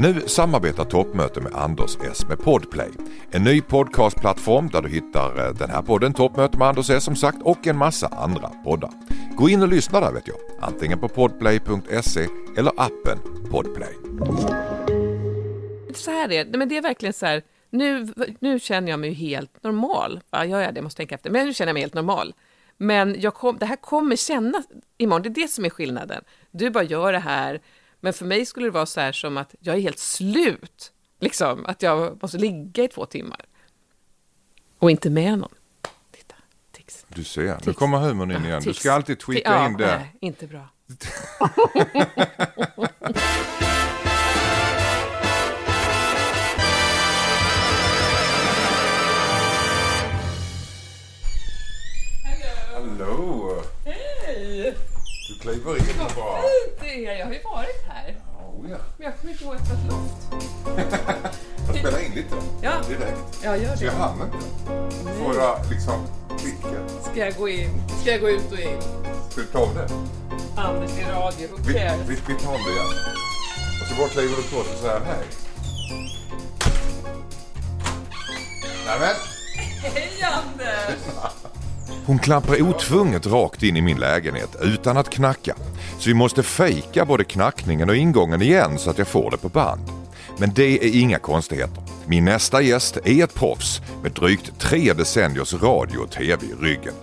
Nu samarbetar Toppmöte med Anders S med Podplay. En ny podcastplattform där du hittar eh, den här podden Toppmöte med Anders S som sagt och en massa andra poddar. Gå in och lyssna där vet jag. Antingen på podplay.se eller appen Podplay. Så här är det, men det är verkligen så här, nu, nu känner jag mig helt normal. Ja, gör jag det, måste tänka efter. Men nu känner jag mig helt normal. Men jag kom, det här kommer kännas imorgon, det är det som är skillnaden. Du bara gör det här, men för mig skulle det vara så här som att jag är helt slut. Liksom, att jag måste ligga i två timmar. Och inte med någon. Titta, tics. Du ser, nu Tics. kommer humorn in igen. Du tics. ska alltid tweaka ja, in det. Nej, inte bra. kliver in och bara... Det är, jag har ju varit här. Oh, ja. Men jag kommer inte ihåg att det var. Jag spelar in lite Ja. direkt. Ja, gör Så jag det. hann inte. Får jag liksom klicket? Ska jag gå in? Ska jag gå ut och in? Ska du ta av det? Anders i radio, who Vi, cares? vi, vi tar om det igen. Och så bara kliver du på och säger hej. Nämen! Hej Anders! Hon klampar otvunget rakt in i min lägenhet utan att knacka. Så vi måste fejka både knackningen och ingången igen så att jag får det på band. Men det är inga konstigheter. Min nästa gäst är ett proffs med drygt tre decenniers radio och tv i ryggen.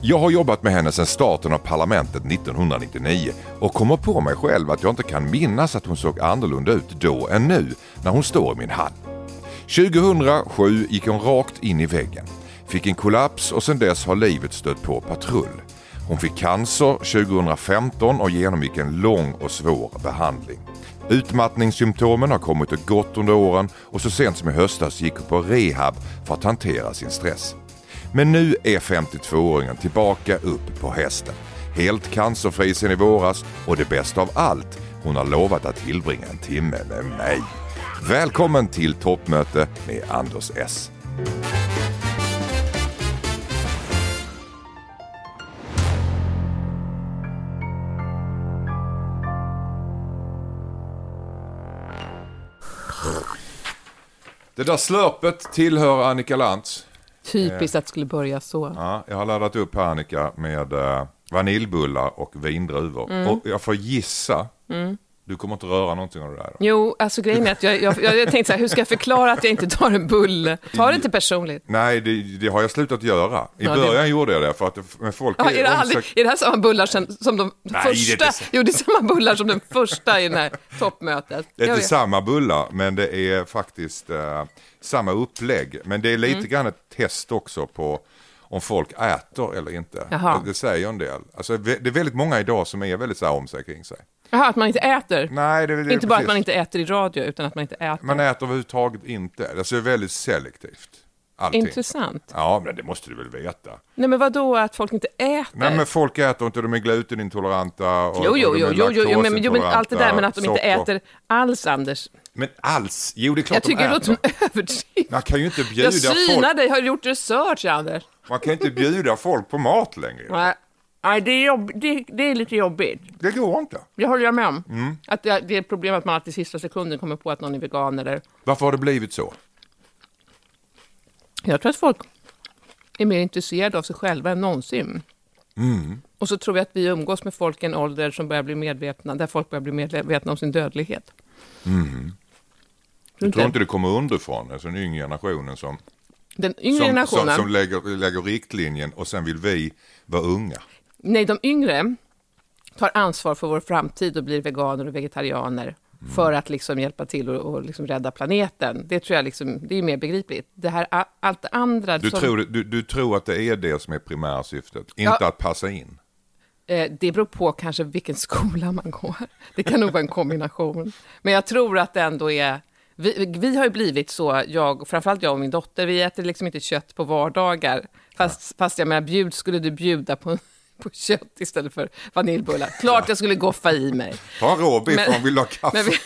Jag har jobbat med henne sedan starten av Parlamentet 1999 och kommer på mig själv att jag inte kan minnas att hon såg annorlunda ut då än nu när hon står i min hand. 2007 gick hon rakt in i väggen. Fick en kollaps och sedan dess har livet stött på patrull. Hon fick cancer 2015 och genomgick en lång och svår behandling. Utmattningssymptomen har kommit och gått under åren och så sent som i höstas gick hon på rehab för att hantera sin stress. Men nu är 52-åringen tillbaka upp på hästen. Helt cancerfri sedan i våras och det bästa av allt, hon har lovat att tillbringa en timme med mig. Välkommen till toppmöte med Anders S. Det där slörpet tillhör Annika Lantz. Typiskt att det skulle börja så. Ja, jag har laddat upp här Annika med eh, vaniljbullar och vindruvor. Mm. Och jag får gissa, du kommer inte röra någonting av det där. Jo, alltså grejen är att jag, jag, jag, tänkte så här, hur ska jag förklara att jag inte tar en bulle? Ta det inte personligt. Nej, det, det har jag slutat göra. I Ja, det- början gjorde jag det för att det, men folk Ja, är, det omsök- aldrig, är det här samma bullar som, som de Nej, det är första? inte så. Jo, det är samma bullar som den första i det här toppmötet. Det är inte samma bullar, men det är faktiskt eh, samma upplägg. Men det är lite Mm. grann ett test också på om folk äter eller inte. Jaha. Det säger en del. Alltså, det är väldigt många idag som är väldigt så här om sig kring sig. Jaha, att man inte äter? Nej, det, det, inte bara att precis. man inte äter i radio, utan att man inte äter. Man äter överhuvudtaget inte. Alltså det är väldigt selektivt. Allting. Intressant. Ja, men det måste du väl veta. Nej, men vad då att folk inte äter? Nej, men folk äter inte, de är glutenintoleranta. Och, Jo, jo, och de jo, är jo, jo, jo, men, jo, men allt det där, men att de inte laktosintoleranta, äter alls, Anders. socker. Men alls, jo det är klart Jag tycker de det låter som överdrift. Man kan ju inte Jag bjuda synar folk, dig, har gjort research, Anders? man kan ju inte bjuda folk på mat längre. Nej, Nej det, är jobb, det, det är lite jobbigt. Det går inte. Det håller jag med om. Mm. Att det, det är ett problem att man alltid i sista sekunden kommer på att någon är vegan eller... Varför har det blivit så? Jag tror att folk är mer intresserade av sig själva än någonsin. Mm. Och så tror jag att vi umgås med folk i en ålder som börjar bli medvetna, där folk börjar bli medvetna om sin dödlighet. Jag tror inte det kommer underifrån, alltså den yngre generationen som, Den yngre som, generationen, som, som lägger, lägger riktlinjen och sen vill vi vara unga. Nej de yngre tar ansvar för vår framtid och blir veganer och vegetarianer Mm. för att liksom hjälpa till och, och liksom rädda planeten. Det tror jag liksom, det är mer begripligt. Det här, allt det andra Du, som, tror, du, du tror att det är det som är primärsyftet, inte Ja. att passa in? Eh, det beror på kanske vilken skola man går. Det kan nog vara en kombination. Men jag tror att det ändå är... Vi, vi har ju blivit så, jag, framförallt jag och min dotter, vi äter liksom inte kött på vardagar. Fast, fast jag menar, bjud, skulle du bjuda på, på kött istället för vaniljbullar? Klart jag skulle goffa i mig. Ta en råbiff Men- om man vill ha kaffe. Men, vi,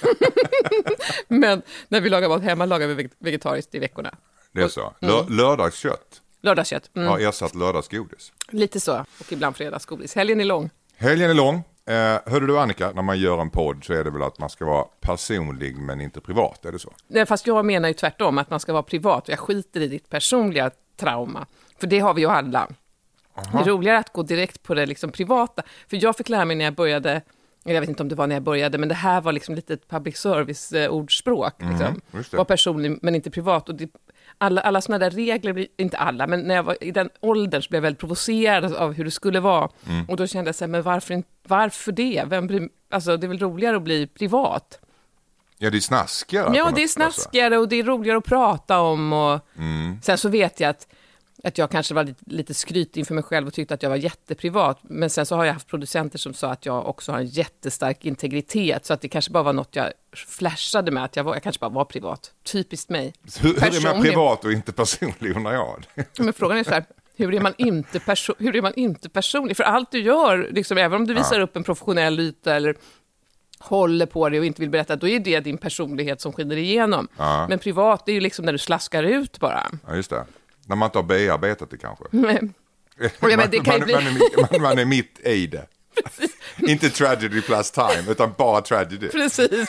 men när vi lagar mat hemma lagar vi veget- vegetariskt i veckorna. Det är så. Lör, lördagskött Lördagskött, mm, har ersatt lördagsgodis. lite så. Och ibland fredagsgodis. Helgen är lång. Helgen är lång. Eh, hörde du Annika, när man gör en podd så är det väl att man ska vara personlig men inte privat, är det så? Nej, Fast jag menar ju tvärtom, att man ska vara privat. Jag skiter i ditt personliga trauma. För det har vi ju alla. Det är roligare att gå direkt på det liksom privata. För jag fick lära mig när jag började, eller jag vet inte om det var när jag började, men det här var liksom lite ett public service-ordspråk. Liksom. Just det. Var personlig men inte privat. Och det, alla, alla sådana där regler, blir- inte alla, men när jag var i den åldern så blev jag väldigt provocerad av hur det skulle vara. Mm. Och då kände jag så här, men varför, varför det? Vem bryr, alltså, det är väl roligare att bli privat. Ja, det är snaskigare. Ja, det är snaskigare och det är roligare att prata om. Och... Mm. Sen så vet jag att, att jag kanske var lite, lite skryt inför mig själv och tyckte att jag var jätteprivat. Men sen så har jag haft producenter som sa att jag också har en jättestark integritet. Så att det kanske bara var något jag flashade med, att jag, var, jag kanske bara var privat. Typiskt mig. Hur, hur är man privat och inte personlig undrar jag? Men frågan är så här, hur är man inte, perso- hur är man inte personlig? För allt du gör, liksom, även om du visar upp en professionell yta eller håller på det och inte vill berätta, då är det din personlighet som skiner igenom. Ja. Men privat, det är ju liksom när du slaskar ut bara. Ja, just det. När man inte har bearbetat det kanske. Jag menar, det kan ju man, bli- man, är, mitt- man, man är mitt i det. inte tragedy plus time, utan bara tragedy. Precis.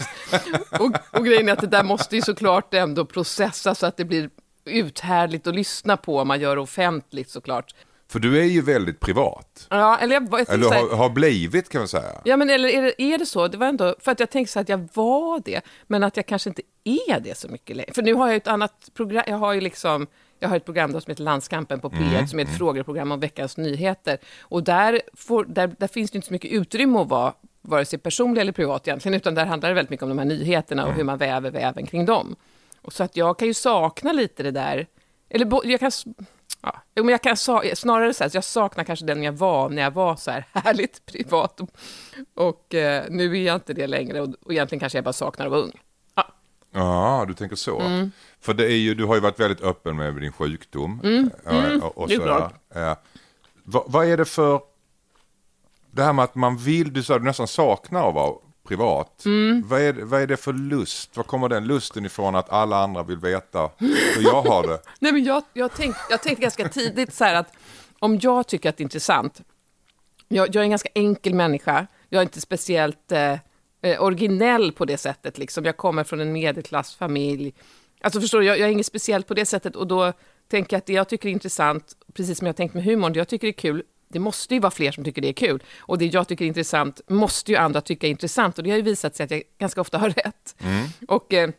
Och, och grejen är att det där måste ju såklart ändå processas så att det blir uthärdligt att lyssna på om man gör det offentligt såklart. För du är ju väldigt privat. Ja, eller jag, jag Eller har, har blivit kan man säga. Ja, men eller är det, är det så? Det var ändå, för att jag tänkte så att jag var det, men att jag kanske inte är det så mycket längre. För nu har jag ett annat program, jag har ju liksom, jag har ett program som heter Landskampen på P1, som är ett frågeprogram om veckans nyheter. Och där, får, där, där finns det inte så mycket utrymme att vara vare sig personlig eller privat egentligen, utan där handlar det väldigt mycket om de här nyheterna och hur man väver väven kring dem. Och så att jag kan ju sakna lite det där, eller jag kan, ja, men jag kan snarare så här, så jag saknar kanske den jag var när jag var så här härligt privat. Och, och eh, nu är jag inte det längre och, och egentligen kanske jag bara saknar att vara ung. Ja, Ja, du tänker så. Mm. För det är ju, du har ju varit väldigt öppen med din sjukdom. eh, och, och det är sådär. klart. Eh, vad, är det för, det här med att man vill, du sa du nästan saknar att vara privat. Mm. Vad, är, vad är det för lust? Var kommer den lusten ifrån att alla andra vill veta hur jag har det? Nej, men jag, jag, tänk, jag tänkte ganska tidigt så här att om jag tycker att det är intressant, jag, jag är en ganska enkel människa, jag är inte speciellt eh, eh, originell på det sättet, liksom. jag kommer från en medelklassfamilj, alltså förstår du, jag, jag är inget speciellt på det sättet och då tänker jag att det jag tycker är intressant, precis som jag tänkt med humorn, det jag tycker är kul, det måste ju vara fler som tycker det är kul. Och det jag tycker är intressant måste ju andra tycka är intressant. Och det har ju visat sig att jag ganska ofta har rätt. Och, eh,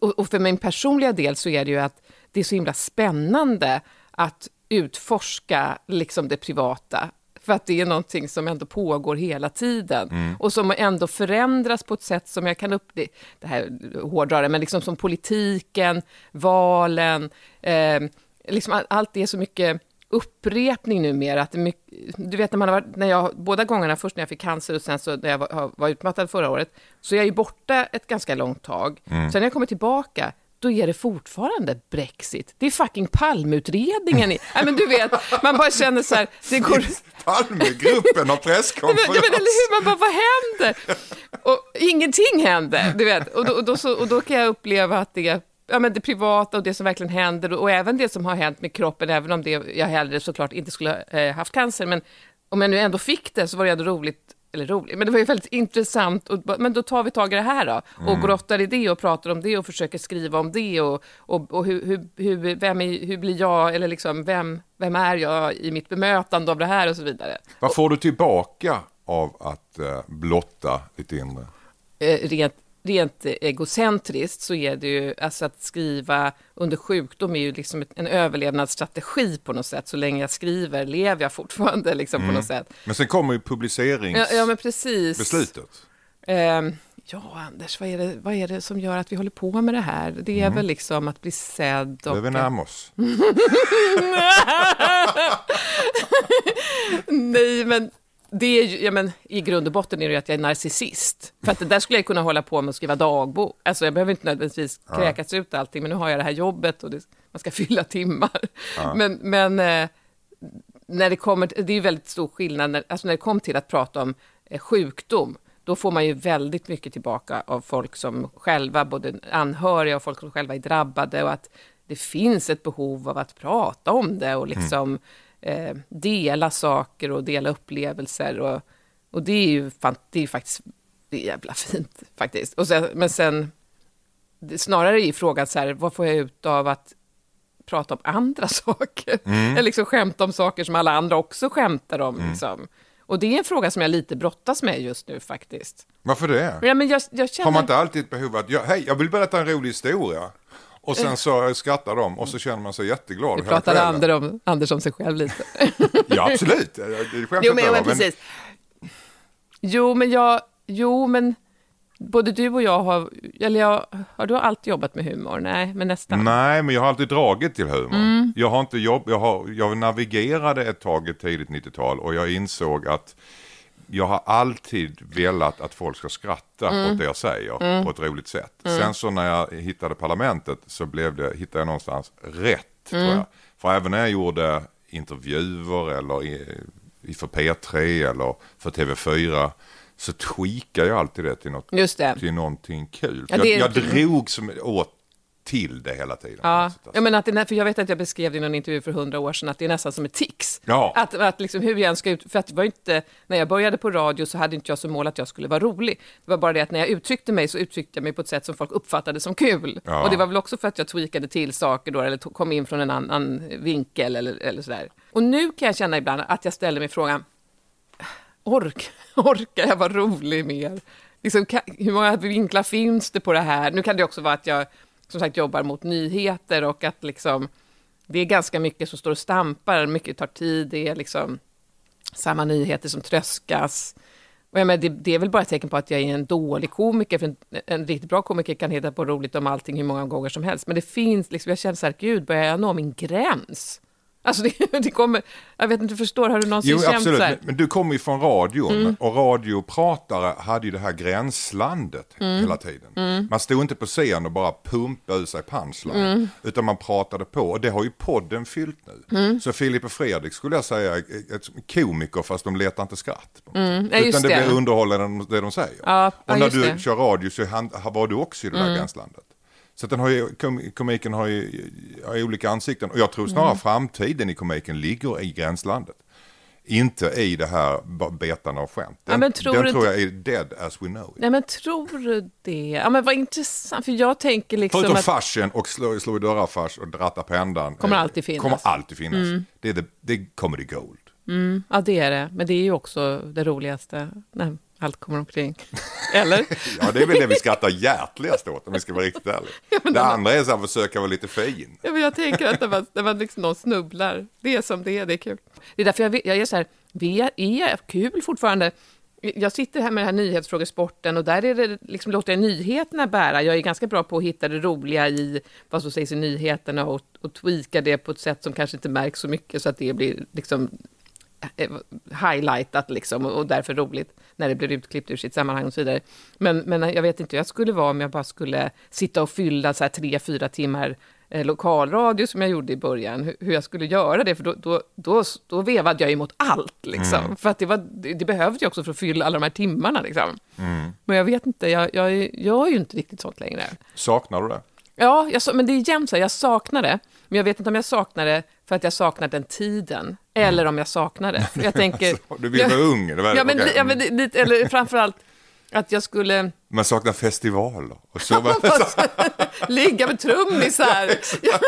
och för min personliga del så är det ju att det är så himla spännande att utforska liksom det privata. För att det är någonting som ändå pågår hela tiden. Och som ändå förändras på ett sätt som jag kan upp... Det, det här hårdrar men liksom som politiken, valen, eh, liksom all- allt det är så mycket upprepning numera. Att mycket, du vet när man har varit, när jag, båda gångerna, först när jag fick cancer och sen så när jag var, var utmattad förra året, så är jag ju borta ett ganska långt tag. Sen när jag kommer tillbaka, då är det fortfarande Brexit. Det är fucking palmutredningen. I, nej, men du vet, man bara känner så här, det går... Palmegruppen har presskonferens. ja, men, eller hur? Man bara, vad händer? Och ingenting händer, du vet. Och då, och, då, så, och då kan jag uppleva att det, ja, men det privata och det som verkligen händer och, och även det som har hänt med kroppen, även om det, jag hellre såklart inte skulle eh, haft cancer, men om jag nu ändå fick det så var det ändå roligt, eller roligt, men det var ju väldigt intressant. Och, men då tar vi tag i det här då, och grottar i det och pratar om det och försöker skriva om det och, och, och hur, hur, hur, vem är, hur blir jag, eller liksom, vem, vem är jag i mitt bemötande av det här och så vidare. Vad får du tillbaka av att eh, blotta ditt inre? eh, rent, rent egocentriskt så är det ju, alltså att skriva under sjukdom är ju liksom en överlevnadsstrategi på något sätt. Så länge jag skriver lever jag fortfarande liksom på något sätt. Men sen kommer ju Ja, publiceringsbeslutet. ja men precis. Ehm, ja, Anders, vad är, det, vad är det som gör att vi håller på med det här? Det är väl liksom att bli sedd och... närmare oss. Nej, men det är ju, ja, men, I grund och botten är det ju att jag är narcissist. För att det där skulle jag kunna hålla på med att skriva dagbok. Alltså jag behöver inte nödvändigtvis kräkas ut allting, men nu har jag det här jobbet och det, man ska fylla timmar. Men, men eh, när det kommer, det är ju väldigt stor skillnad, när, alltså när det kommer till att prata om eh, sjukdom, då får man ju väldigt mycket tillbaka av folk som själva, både anhöriga och folk som själva är drabbade och att det finns ett behov av att prata om det och liksom eh, dela saker och dela upplevelser och, och det är ju fan, det är faktiskt det är jävla fint faktiskt. Och sen, men sen, snarare är ju frågan så här, vad får jag ut av att prata om andra saker? Eller liksom skämta om saker som alla andra också skämtar om. Liksom. Och det är en fråga som jag lite brottas med just nu faktiskt. Varför det? Ja, men jag, jag känner... Har man inte alltid ett behov att, ja, hej, jag vill berätta en rolig historia. Och sen så skrattar de och så känner man sig jätteglad hela pratar. Ander om, Anders om sig själv lite. Ja, absolut. Det skäms jo, men, över, men precis. Jo, men jag... Jo, men både du och jag har... Eller jag, har du alltid jobbat med humor? Nej, men nästan. Nej, men jag har alltid dragit till humor. Mm. Jag har inte jobb, jag, har, jag navigerade ett tag i tidigt 90-tal och jag insåg att jag har alltid velat att folk ska skratta Mm. åt det jag säger på ett roligt sätt. Sen så när jag hittade parlamentet så blev det, hittade jag någonstans rätt Mm. tror jag. För även när jag gjorde intervjuer eller i, för P3 eller för TV4 så tweakade jag alltid det till något det. till någonting kul. Ja, det jag, jag drog som, åt till det hela tiden. Ja, Alltså. jag, menar att det, för jag vet att jag beskrev det i någon intervju för hundra år sedan, att det är nästan som ett tics. Ja. Att, att liksom hur jag än ska ut, för att det var inte, när jag började på radio så hade inte jag som mål att jag skulle vara rolig. Det var bara det att när jag uttryckte mig så uttryckte jag mig på ett sätt som folk uppfattade som kul. Ja. Och det var väl också för att jag tweakade till saker då, eller to- kom in från en annan vinkel eller, eller sådär. Och nu kan jag känna ibland att jag ställer mig frågan, ork, orkar jag vara rolig mer? Liksom, kan, hur många vinklar finns det på det här? Nu kan det också vara att jag som sagt jobbar mot nyheter och att liksom, det är ganska mycket som står och stampar, mycket tar tid, det är liksom samma nyheter som tröskas. Och jag menar, det, det är väl bara ett tecken på att jag är en dålig komiker, för en, en riktigt bra komiker kan hitta på roligt om allting hur många gånger som helst. Men det finns, liksom, jag känner så här, gud, börjar jag nå min gräns? Alltså det, det kommer, jag vet inte, förstår, har du någonsin Jo, känt absolut. så här? Men, du kommer ju från radion Mm. och radiopratare hade ju det här gränslandet Mm. hela tiden. Man stod inte på scen och bara pumpade ur sig punchline, Mm. utan man pratade på och det har ju podden fyllt nu. Mm. Så Filip och Fredrik skulle jag säga är komiker fast de letar inte skratt. Mm. Ja, utan det, det. blir underhållande det de säger. Ja, ja, och när just du det. Mm. kör radio så var du också i det där gränslandet. Så den har ju, kom, komiken har ju, har ju olika ansikten och jag tror snarare Mm. framtiden i komiken ligger i gränslandet. Inte i det här betarna av skämt. Den, Ja, men tror den du tror jag är dead as we know it. Nej, men tror du det? Ja, men vad intressant, för jag tänker liksom Förutom att... farsen och slå, slå i dörrar-fars och dratta pendan. Kommer eh, alltid finnas. Mm. Kommer alltid finnas. Det, är det, det är comedy gold. Ja, det är det. Men det är ju också det roligaste. när allt kommer omkring. Eller? Ja, det är väl det vi skrattar hjärtligast åt om vi ska vara riktigt ärliga. det andra är så här försöka vara lite fin. Ja, men jag tänker att när man, när man liksom någon snubblar, det är som det är, det är kul. Det är därför jag, jag är så här, vi är, är kul fortfarande. Jag sitter här med den här nyhetsfrågesporten och där är det liksom, låter jag nyheterna bära. Jag är ganska bra på att hitta det roliga i vad som sägs i nyheterna och, och tweaka det på ett sätt som kanske inte märks så mycket så att det blir liksom highlightat liksom och därför roligt när det blir utklippt ur sitt sammanhang och så vidare. Men, men jag vet inte hur jag skulle vara om jag bara skulle sitta och fylla så här tre, fyra timmar eh, lokalradio som jag gjorde i början, hur, hur jag skulle göra det, för då, då, då, då vevade jag emot allt, liksom. För att det, var, det, behövde jag också för att fylla alla de här timmarna, liksom. Men jag vet inte, jag, jag, jag är ju inte riktigt sånt längre. Saknar du det? Ja, jag, men det är jämnt så här, jag saknar det, men jag vet inte om jag saknar det för att jag saknar den tiden, eller om jag saknar det. Jag tänker... Du vill vara ung? Var, Ja, men, okej. ja, men lite, eller framförallt att jag skulle Man saknar festivaler. Och så, ligga med trummisar. Jag,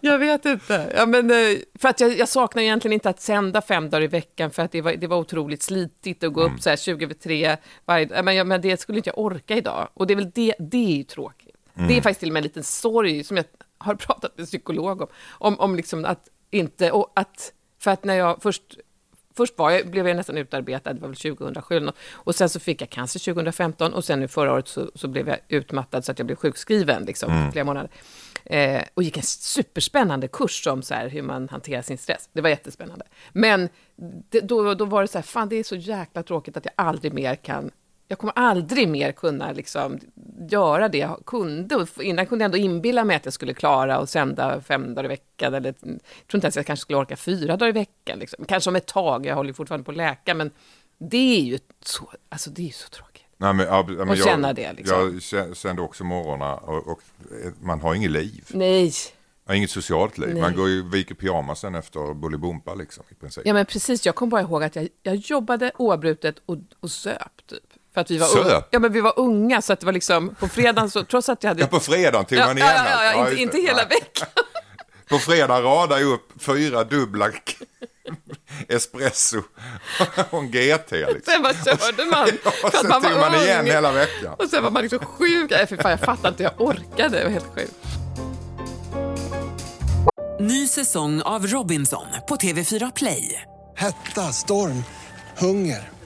jag vet inte. Ja, men, eh, för att jag, jag saknar egentligen inte att sända fem dagar i veckan för att det var, det var otroligt slitigt att gå upp så här 20 över tre varje ja, men, ja, men det skulle inte jag orka idag. Och det är väl det, det är ju tråkigt. Det är faktiskt till och med en liten sorg som jag har pratat med psykolog om. Om, om liksom att inte, och att, för att när jag först Först var jag, blev jag nästan utarbetad, det var väl 2007, eller något. och sen så fick jag cancer 2015 och sen nu förra året så, så blev jag utmattad så att jag blev sjukskriven liksom, flera månader. Eh, och gick en superspännande kurs om så här, hur man hanterar sin stress. Det var jättespännande. Men det, då, då var det så här, fan det är så jäkla tråkigt att jag aldrig mer kan jag kommer aldrig mer kunna liksom göra det jag kunde. Innan kunde jag ändå inbilla mig att jag skulle klara att sända fem dagar i veckan. Eller, jag tror inte ens jag kanske skulle orka fyra dagar i veckan. Liksom. Kanske om ett tag, jag håller fortfarande på att läka. Men det är ju så, alltså det är så tråkigt. Nej, men, ja, men Och jag, känna det, liksom. Jag sänder också morgnar och, och man har inget liv. Nej, inget socialt liv. Nej. Man går ju viker pyjamasen efter Bolibompa liksom i princip. ja men precis. Jag kom bara ihåg att jag, jag jobbade oavbrutet och, och söp typ. För att vi var, unga. ja, men vi var unga, så att det var liksom på fredagen, så, trots att jag hade... Ja, på fredagen tog ja, man igen ja, ja. Ja, inte, just inte det. hela veckan. På fredag radade jag upp fyra dubbla espresso och en GT. Liksom. Sen bara körde man. Ja, att sen man var tog man igen hela veckan. Och sen var man liksom sjuk. Nej, för fan, jag fattar inte, jag orkade. Det var helt sjukt. Ny säsong av Robinson på TV4 Play. Hetta, storm, hunger.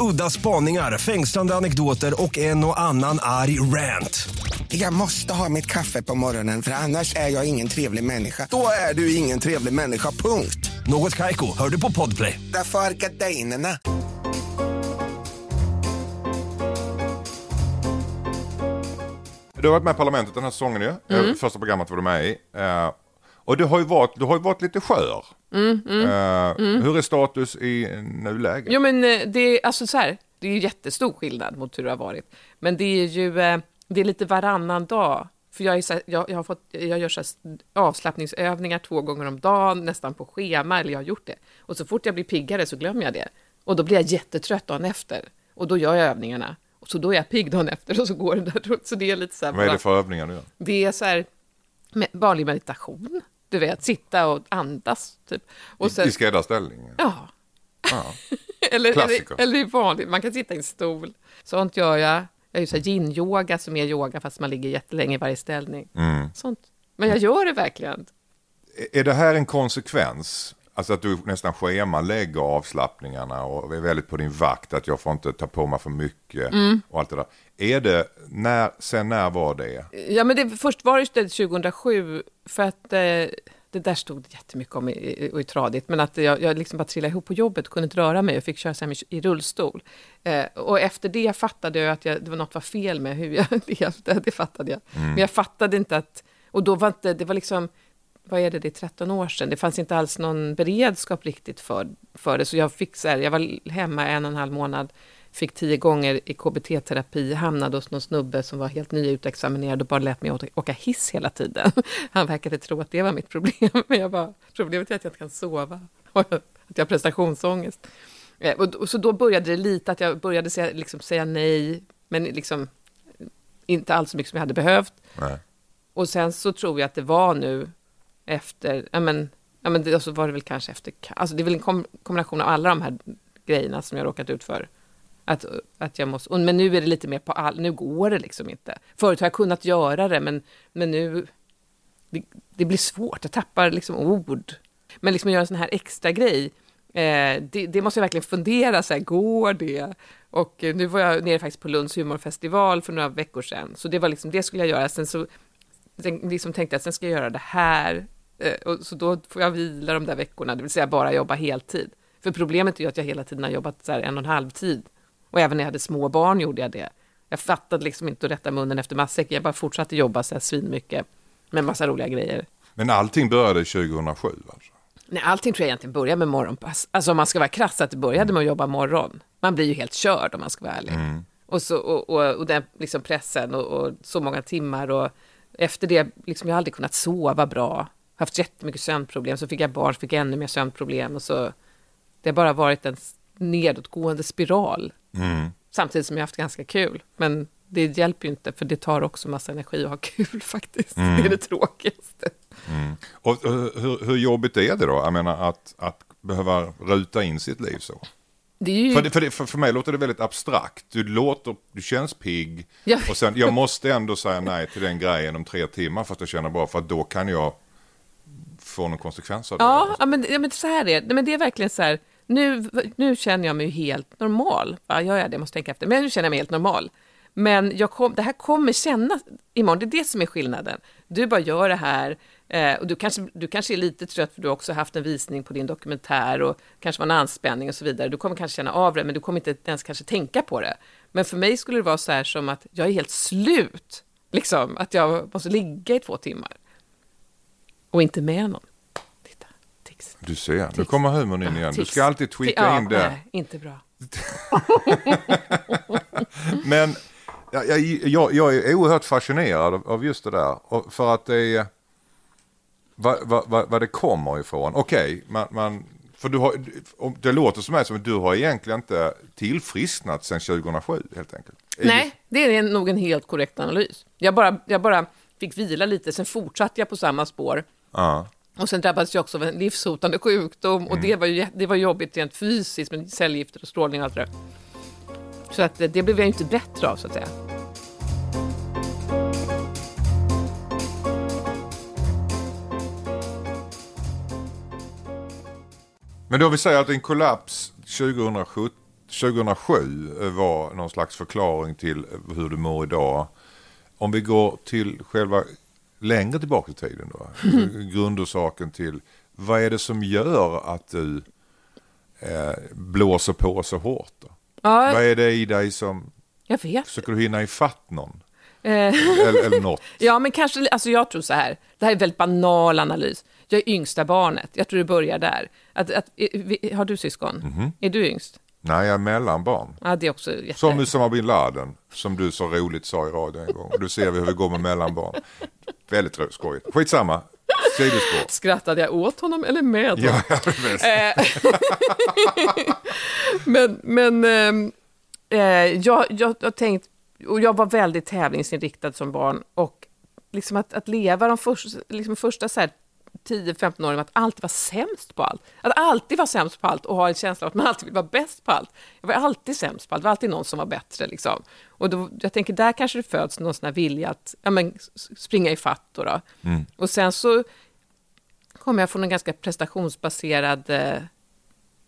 Udda spaningar, fängslande anekdoter och en och annan arg rant. Jag måste ha mitt kaffe på morgonen för annars är jag ingen trevlig människa. Då är du ingen trevlig människa, punkt. Något Kaiko, hör du på Podplay. Därför är gardinerna. Du har varit med i Parlamentet den här säsongen ju. Mm. Eh, Första programmet var du med i. Och du har ju varit, du har ju varit lite skör. Eh, Hur är status i nuläget? Mm, Jo, men eh, det är alltså så här, det är jättestor skillnad mot hur det har varit. Men det är ju, eh, det är lite varannan dag. För jag, är så här, jag, jag, har fått, jag gör så här avslappningsövningar två gånger om dagen, nästan på schema, eller jag har gjort det. Och så fort jag blir piggare så glömmer jag det. Och då blir jag jättetrött dagen efter. Och då gör jag övningarna. Och så då är jag pigg dagen efter och så går det där runt. Så det är lite så här, Vad är det för övningar du gör? det är så här, vanlig meditation. Du vet, sitta och andas, typ. Och I, I skräddarställning? Ja. Ja. eller, Klassiker. eller, eller i vanligt, man kan sitta i en stol. Sånt gör jag. Jag gör yin-yoga som är yoga fast man ligger jättelänge i varje ställning. Mm. Sånt. Men jag gör det verkligen. Är det här en konsekvens? Alltså att du nästan schemalägger avslappningarna och är väldigt på din vakt att jag får inte ta på mig för mycket Mm. och allt det där. Är det, när, sen när var det? Ja, men det, först var det ställt 2007 för att eh, det där stod jättemycket om i, i, och i tradigt, men att jag, jag liksom bara trillade ihop på jobbet, kunde inte röra mig och fick köra i, i rullstol. Eh, och efter det fattade jag att jag, det var något var fel med hur jag levde, det fattade jag. Men jag fattade inte att, och då var inte, det var liksom, vad är det, det är 13 år sedan, det fanns inte alls någon beredskap riktigt för, för det, så jag fick så här, jag var hemma en och en halv månad, fick tio gånger i KBT-terapi, hamnade hos någon snubbe som var helt nyutexaminerad och bara lät mig åka- hiss hela tiden. Han verkade tro att det var mitt problem, men jag bara, problemet är att jag inte kan sova, och att jag har prestationsångest. Eh, Och, och så då började det lite, att jag började säga, liksom, säga nej, men liksom inte alls så mycket som jag hade behövt. Nej. Och sen så tror jag att det var nu efter, ja men, ja men det, och så var det väl kanske efter, alltså det är väl en kom, kombination av alla de här grejerna som jag råkat ut för. Att, att jag måste, men nu är det lite mer på all, nu går det liksom inte. Förut har jag kunnat göra det, men, men nu, det, det blir svårt, jag tappar liksom ord. Men liksom göra en sån här extra grej, eh, det, det måste jag verkligen fundera, så här, går det? Och eh, nu var jag nere faktiskt på Lunds humorfestival för några veckor sedan, så det var liksom, det skulle jag göra. Sen så sen, liksom tänkte jag att sen ska jag göra det här, och så då får jag vila de där veckorna, det vill säga bara jobba heltid. För problemet är ju att jag hela tiden har jobbat så en och en halv tid. Och även när jag hade små barn gjorde jag det. Jag fattade liksom inte att rätta munnen efter matsäcken, jag bara fortsatte jobba så här svinmycket med massa roliga grejer. Men allting började 2007 alltså? Nej, allting tror jag egentligen börjar med morgonpass. Alltså om man ska vara krass, att det började med att jobba morgon. Man blir ju helt körd om man ska vara ärlig. Och, så, och, och, och den liksom pressen och, och så många timmar och efter det, liksom jag har aldrig kunnat sova bra. Haft jättemycket sömnproblem, så fick jag barn, så fick jag ännu mer sömnproblem och så det har bara varit en nedåtgående spiral. Samtidigt som jag haft ganska kul, men det hjälper ju inte, för det tar också massa energi att ha kul faktiskt. Det är det tråkigaste. Och eh, hur, hur jobbigt är det då? Jag menar att, att behöva ruta in sitt liv så. Ju... För, det, för, det, för, för mig låter det väldigt abstrakt. Du låter, du känns pigg. Ja. Och sen, jag måste ändå säga nej till den grejen om tre timmar fast jag känner bra. För att då kan jag få någon konsekvens av det. Ja, ja, men, ja, men så här är det. Men det är verkligen så här, nu, nu känner jag mig helt normal. Ja, jag är det, måste tänka efter. Men nu känner jag mig helt normal. Men jag kom, det här kommer kännas imorgon, det är det som är skillnaden. Du bara gör det här, eh, och du kanske, du kanske är lite trött för du har också haft en visning på din dokumentär och kanske var en anspänning och så vidare. Du kommer kanske känna av det, men du kommer inte ens kanske tänka på det. Men för mig skulle det vara så här som att jag är helt slut, liksom, att jag måste ligga i två timmar. Och inte med någon. Titta, tics. Du ser, nu kommer humorn in igen. Du Tics. ska alltid tweaka ja, in det. Nej, inte bra. Men jag, jag, jag, är oerhört fascinerad av, just det där. För att det är... Vad vad- vad- det kommer ifrån. Okej, man, man, för du har, det låter som att du har egentligen inte tillfrisknat sedan 2007 helt enkelt. Nej, det är nog en helt korrekt analys. Jag bara, jag bara fick vila lite, sen fortsatte jag på samma spår. Ja. Och sen drabbades jag också av en livshotande sjukdom och det var ju det var jobbigt rent fysiskt med cellgifter och strålning och allt det där. Så att eh, det blev jag inte bättre av så att säga. Men då vi säger att en kollaps 2007, 2007 var någon slags förklaring till hur du mår idag. Om vi går till själva längre tillbaka i tiden då. Grundorsaken till vad är det som gör att du eh, blåser på så hårt? Då? Ja, Vad är det i dig som, jag vet. försöker du hinna ifatt någon? Eh, Eller, eller något? Ja, men kanske, alltså jag tror så här, det här är en väldigt banal analys. Jag är yngsta barnet, jag tror det börjar där. Att, att, eh, har du syskon? Är du yngst? Nej, jag är mellanbarn. Ja, det är också jätte... Som Usama bin Laden, som du så roligt sa i radio en gång. Och du ser vi hur det går med mellanbarn. Väldigt skojigt. Skitsamma, sidospår. Skrattade jag åt honom eller med honom? Ja, ja, det är bäst. Eh, men men ehm, eh, jag, jag har tänkt, och jag var väldigt tävlingsinriktad som barn, och liksom att, att leva de första, liksom första så här 10-15 åren med att alltid vara sämst på allt. Att alltid vara sämst på allt och ha en känsla av att man alltid vill vara bäst på allt. Jag var alltid sämst på allt, det var alltid någon som var bättre. Liksom. Och då, jag tänker, där kanske det föds någon sån här vilja att ja, men, springa i fatt. Då, då. Och sen så kommer jag från en ganska prestationsbaserad eh,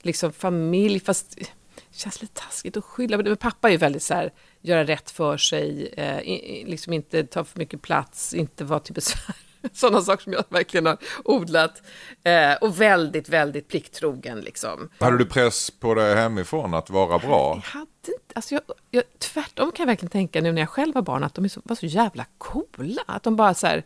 liksom familj, fast det känns lite taskigt att skylla. Men pappa är ju väldigt så här, göra rätt för sig, eh, liksom inte ta för mycket plats, inte vara till besvär. Sådana saker som jag verkligen har odlat. Eh, och väldigt, väldigt plikttrogen liksom. Hade du press på dig hemifrån att vara bra? Jag hade inte, alltså jag, jag, tvärtom kan jag verkligen tänka nu när jag själv var barn att de är så, var så jävla coola. Att de bara så här,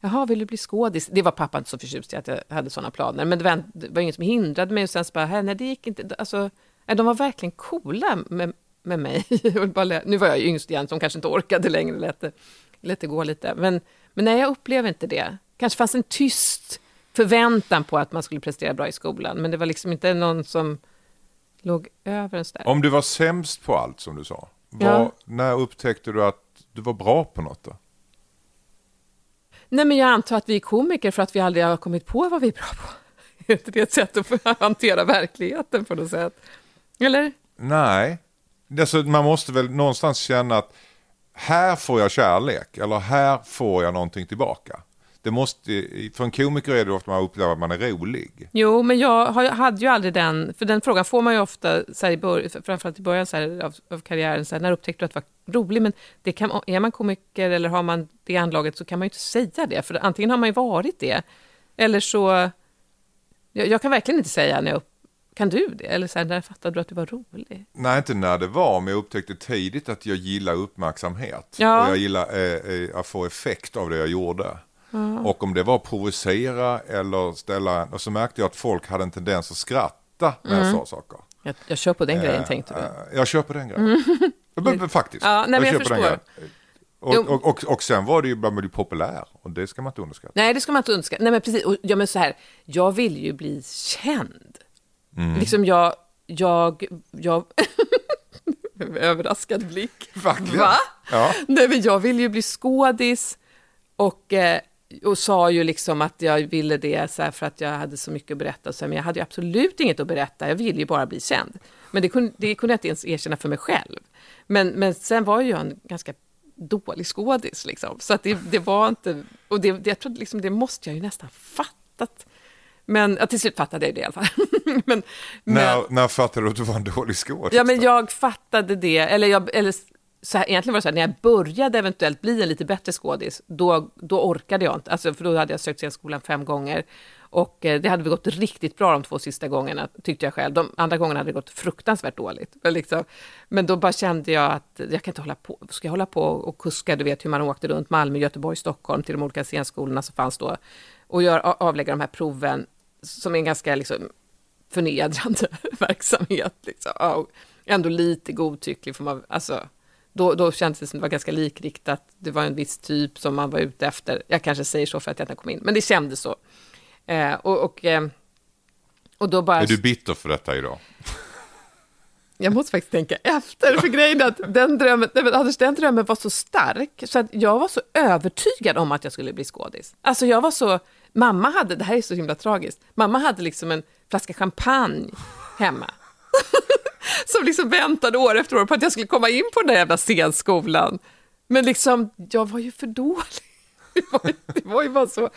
jaha, vill du bli skådis? Det var pappa inte så förtjust i att jag hade sådana planer. Men det var, det var inget som hindrade mig. Och sen så bara, "Hä, nej, det gick inte. Alltså, nej, de var verkligen coola med, med mig. Nu var jag yngst igen, som kanske inte orkade längre, lät det, lät det gå lite. Men, men nej, jag upplever inte det. kanske fanns en tyst förväntan på att man skulle prestera bra i skolan. Men det var liksom inte någon som låg över en där. Om du var sämst på allt som du sa, var, Ja. när upptäckte du att du var bra på något då? Nej, men jag antar att vi är komiker för att vi aldrig har kommit på vad vi är bra på. Är det ett sätt att hantera verkligheten på något sätt? Eller? Nej, alltså, man måste väl någonstans känna att här får jag kärlek eller här får jag någonting tillbaka. Det måste, för en komiker är det ofta man upplever att man är rolig. Jo, men jag hade ju aldrig den, för den frågan får man ju ofta, så här, i bör, framförallt i början så här, av, av karriären, så här, när upptäckte du att du var rolig? Men det kan, är man komiker eller har man det anlaget så kan man ju inte säga det, för antingen har man ju varit det, eller så... Jag, jag kan verkligen inte säga när jag upp, kan du det? Eller så här, när fattade du att du var rolig? Nej, inte när det var, men jag upptäckte tidigt att jag gillar uppmärksamhet. Ja. Och jag gillar eh, eh, att få effekt av det jag gjorde. Och om det var provocera eller ställa, och så märkte jag att folk hade en tendens att skratta när jag sa saker. Jag, jag kör på den grejen, tänkte du. Eh, Jag köper den grejen. Men, men Faktiskt. Ja, nej, jag köper den förstår. Och, och, och, och sen var det ju, man blev ju populär och det ska man inte underskatta. Nej, det ska man inte önska. Nej, men precis. Och, ja, men så här, jag vill ju bli känd. Mm. Liksom jag, jag, jag Överraskad blick. Verkligen. Va? Ja. Nej, men jag ville ju bli skådis och, eh, och sa ju liksom att jag ville det så för att jag hade så mycket att berätta. Så men jag hade ju absolut inget att berätta, jag ville ju bara bli känd. Men det kunde, det kunde jag inte ens erkänna för mig själv. Men, men sen var ju jag en ganska dålig skådis, liksom. så att det, det var inte... Och det, det, jag trodde liksom, det måste jag ju nästan fattat. Men ja, till slut fattade jag det i alla fall. men, men, När, när fattade du att du var en dålig skådis? Ja, men jag fattade det, eller, jag, eller så här, egentligen var det så här, när jag började eventuellt bli en lite bättre skådis, då, då orkade jag inte, alltså, för då hade jag sökt scenskolan fem gånger. Och eh, det hade väl gått riktigt bra de två sista gångerna, tyckte jag själv. De andra gångerna hade det gått fruktansvärt dåligt. Men, liksom, men då bara kände jag att jag kan inte hålla på, ska jag hålla på och kuska, du vet hur man åkte runt Malmö, Göteborg, Stockholm till de olika scenskolorna som fanns då, och gör, avlägga de här proven, som är en ganska liksom, förnedrande verksamhet. Liksom. Och ändå lite godtycklig, får man, alltså, då, då kändes det som det var ganska likriktat. Det var en viss typ som man var ute efter. Jag kanske säger så för att jag inte kom in, men det kändes så. Eh, och, och, eh, och då bara... Är du bitter för detta idag? Jag måste faktiskt tänka efter, för grejen är att den drömmen, nej, men Anders, den drömmen var så stark, så att jag var så övertygad om att jag skulle bli skådis. Alltså jag var så, mamma hade, det här är så himla tragiskt, mamma hade liksom en flaska champagne hemma. som liksom väntade år efter år på att jag skulle komma in på den där jävla scenskolan. Men liksom, jag var ju för dålig. Det var, ju- det var ju bara så.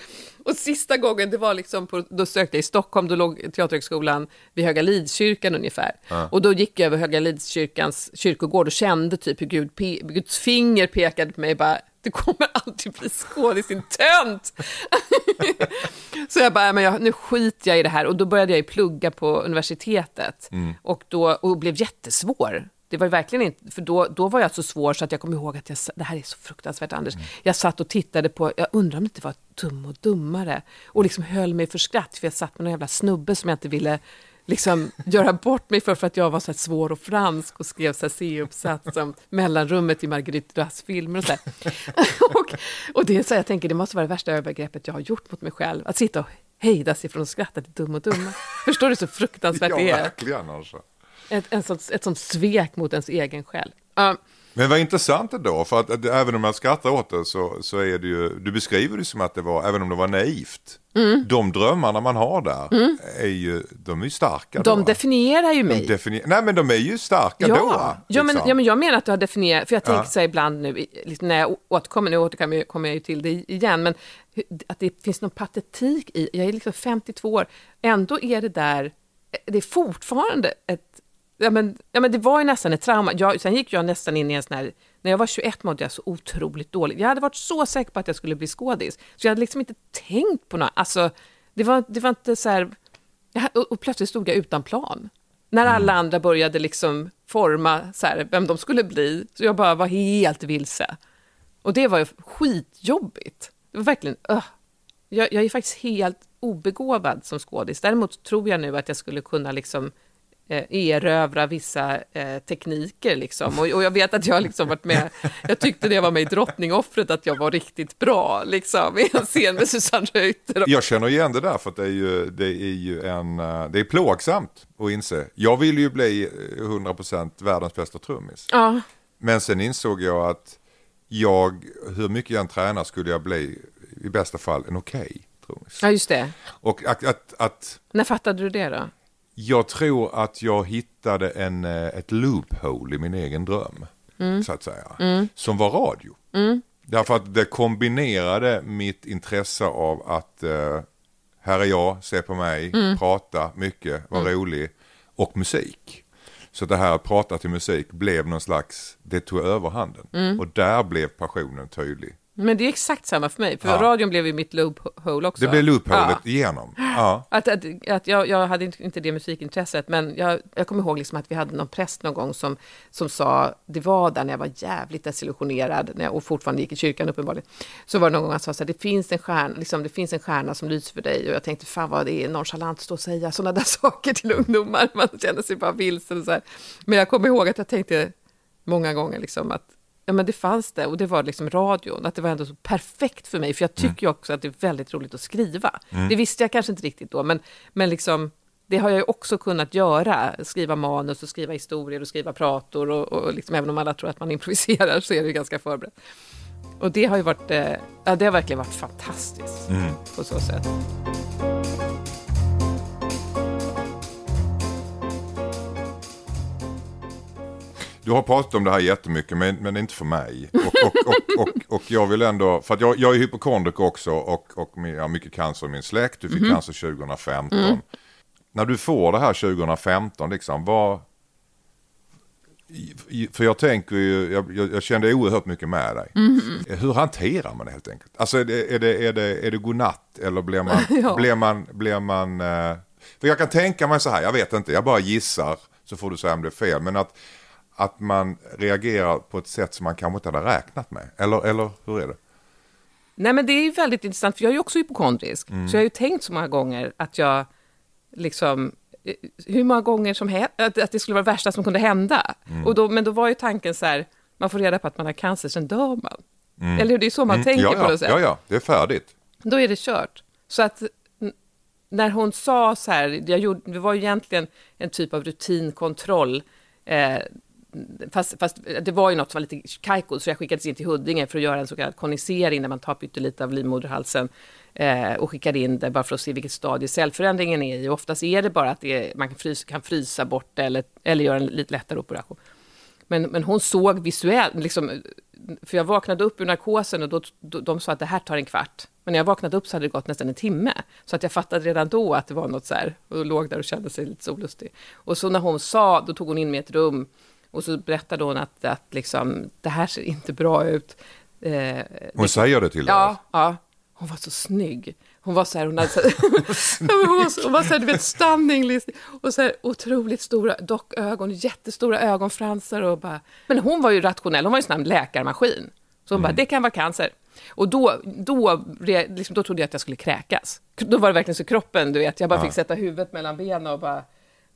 Och sista gången, det var liksom på, då sökte jag i Stockholm, då låg Teaterhögskolan vid Höga Lidskyrkan ungefär. Och då gick jag över Höga Lidskyrkans kyrkogård och kände typ hur Gud, Guds finger pekade på mig bara, du kommer aldrig bli skådis, din tönt! Så jag bara, men jag, nu skiter jag i det här. Och då började jag ju plugga på universitetet. Och, då, och blev jättesvår. Det var verkligen inte, för då, då var jag så svår så att jag kommer ihåg att jag, det här är så fruktansvärt Anders. Jag satt och tittade på, jag undrar om det inte var Dum och Dummare. Och liksom höll mig för skratt, för jag satt med någon jävla snubbe som jag inte ville liksom göra bort mig för, för att jag var så här svår och fransk och skrev så här C-uppsats om mellanrummet i Marguerite Duras filmer och så och, och det är så här, jag tänker, det måste vara det värsta övergreppet jag har gjort mot mig själv. Att sitta och hejda sig från att skratta till Dum och Dumma. Förstår du så fruktansvärt Ja, det är? verkligen alltså. Ett, en sånt, ett sånt svek mot ens egen själ. Ja, Men vad intressant ändå, för att, att även om jag skrattar åt det så, så är det ju, du beskriver det som att det var, även om det var naivt, Mm. de drömmarna man har där är ju, de är ju starka de då. definierar ju mig. De definier- Nej men de är ju starka ja. då. ja, men, liksom. ja, men jag menar att du har definierat, för jag tänker Ja. så ibland nu, liksom när jag återkommer, nu återkommer jag, ju till det igen, men att det finns någon patetik i, jag är liksom 52 år, ändå är det där, det är fortfarande ett, ja men, ja, men det var ju nästan ett trauma, jag, sen gick jag nästan in i en sån här, när jag var 21 mådde jag så otroligt dåligt, jag hade varit så säker på att jag skulle bli skådis, så jag hade liksom inte tänkt på något, alltså, det var, det var inte så här, jag, och, och plötsligt stod jag utan plan. När alla andra började liksom forma så här, vem de skulle bli, så jag bara var helt vilse. Och det var ju skitjobbigt. Det var verkligen, öh. jag, jag är faktiskt helt obegåvad som skådis. Däremot tror jag nu att jag skulle kunna liksom erövra vissa eh, tekniker. Liksom. Och, och jag vet att jag liksom varit med, jag tyckte när jag var med i Drottningoffret att jag var riktigt bra liksom, i en scen med Susanne Reuter. Jag känner igen det där för att det är ju, det är ju en, eh, det är plågsamt att inse. Jag vill ju bli eh, 100% världens bästa trummis. Ja, Men sen insåg jag att jag, hur mycket jag än tränar skulle jag bli i bästa fall en okej trummis. ja, just det. Och att, att, att När fattade du det då? Jag tror att jag hittade en, eh, ett loophole i min egen dröm. Så att säga. Som var radio. Därför att det kombinerade mitt intresse av att eh, här är jag, se på mig, prata mycket, vara rolig och musik. Så det här att prata till musik blev någon slags, det tog överhanden. Och där blev passionen tydlig. Men det är exakt samma för mig, för Ja. radion blev ju mitt loophole också. Det blev loopholet Ja. igenom. Ja. Att, att, att jag, jag hade inte- det musikintresset, men jag, jag kommer ihåg liksom att vi hade någon präst någon gång som, som sa, det var där när jag var jävligt desillusionerad, när jag, och fortfarande gick i kyrkan uppenbarligen, så var det någon gång han sa så här, det finns en stjärna, liksom, det finns en stjärna som lyser för dig, och jag tänkte, fan vad det är nonchalant att stå och säga sådana där saker till ungdomar, man känner sig bara vilsen och så här. Men jag kommer ihåg att jag tänkte många gånger liksom att Ja, men det fanns det och det var liksom radion, att det var ändå så perfekt för mig, för jag tycker ju också att det är väldigt roligt att skriva. Det visste jag kanske inte riktigt då, men, men liksom, det har jag ju också kunnat göra, skriva manus och skriva historier och skriva prator och, och liksom, även om alla tror att man improviserar så är det ganska förberett. Och det har ju varit, eh, ja, det har verkligen varit fantastiskt på så sätt. Du har pratat om det här jättemycket men, men inte för mig. Och, och, och, och, och jag vill ändå, för att jag, jag är hypokondriker också och, och jag har mycket cancer i min släkt. Du fick Mhm. cancer 2015. Mm. När du får det här 2015, liksom, vad... För jag tänker ju, jag, jag, kände oerhört mycket med dig. Mhm. Hur hanterar man det helt enkelt? Alltså är det, är det, är det, är det godnatt eller blir man, Ja. blir man, blir man... eh, För jag kan tänka mig så här, jag vet inte, jag bara gissar så får du säga om det är fel. Men att, att man reagerar på ett sätt som man kanske inte hade räknat med. Eller, eller hur är det? Nej men det är ju väldigt intressant, för jag är ju också hypokondrisk. Mm. Så jag har ju tänkt så många gånger att jag liksom, eh, hur många gånger som helst, att, det skulle vara det värsta som kunde hända. Mm. Och då, men då var ju tanken så här, man får reda på att man har cancer, sen dör man. Eller hur? Det är så man Mm, tänker ja, på något sätt. Ja, ja, det är färdigt. Då är det kört. Så att när hon sa så här, jag gjorde, det var ju egentligen en typ av rutinkontroll. Eh, fast, fast det var ju något som var lite kajko, så jag skickades in till Huddinge för att göra en så kallad konisering, där man tar pyttelite av livmoderhalsen eh, och skickar in det bara för att se vilket stadie cellförändringen är i. Och oftast är det bara att det är, man kan frysa, kan frysa bort det eller, eller göra en lite lättare operation. Men, men hon såg visuellt, liksom, för jag vaknade upp ur narkosen och då, då, de sa att det här tar en kvart. Men när jag vaknade upp så hade det gått nästan en timme. Så att jag fattade redan då att det var något så här, och låg där och kände sig lite så olustig. Och så när hon sa, då tog hon in mig i ett rum och så berättade hon att, att liksom, det här ser inte bra ut. Eh, Hon säger det till dig? Ja, ja. Hon var så snygg. Hon var så här, hon hade så här, Ja, hon var, så, hon var så här, du vet, stunning listig. Och så här otroligt stora dockögon, jättestora ögonfransar och bara... Men hon var ju rationell, hon var ju en sån här läkarmaskin. Så hon bara, det kan vara cancer. Och då, då, liksom, då trodde jag att jag skulle kräkas. Då var det verkligen så kroppen, du vet, jag bara fick sätta huvudet mellan benen och bara...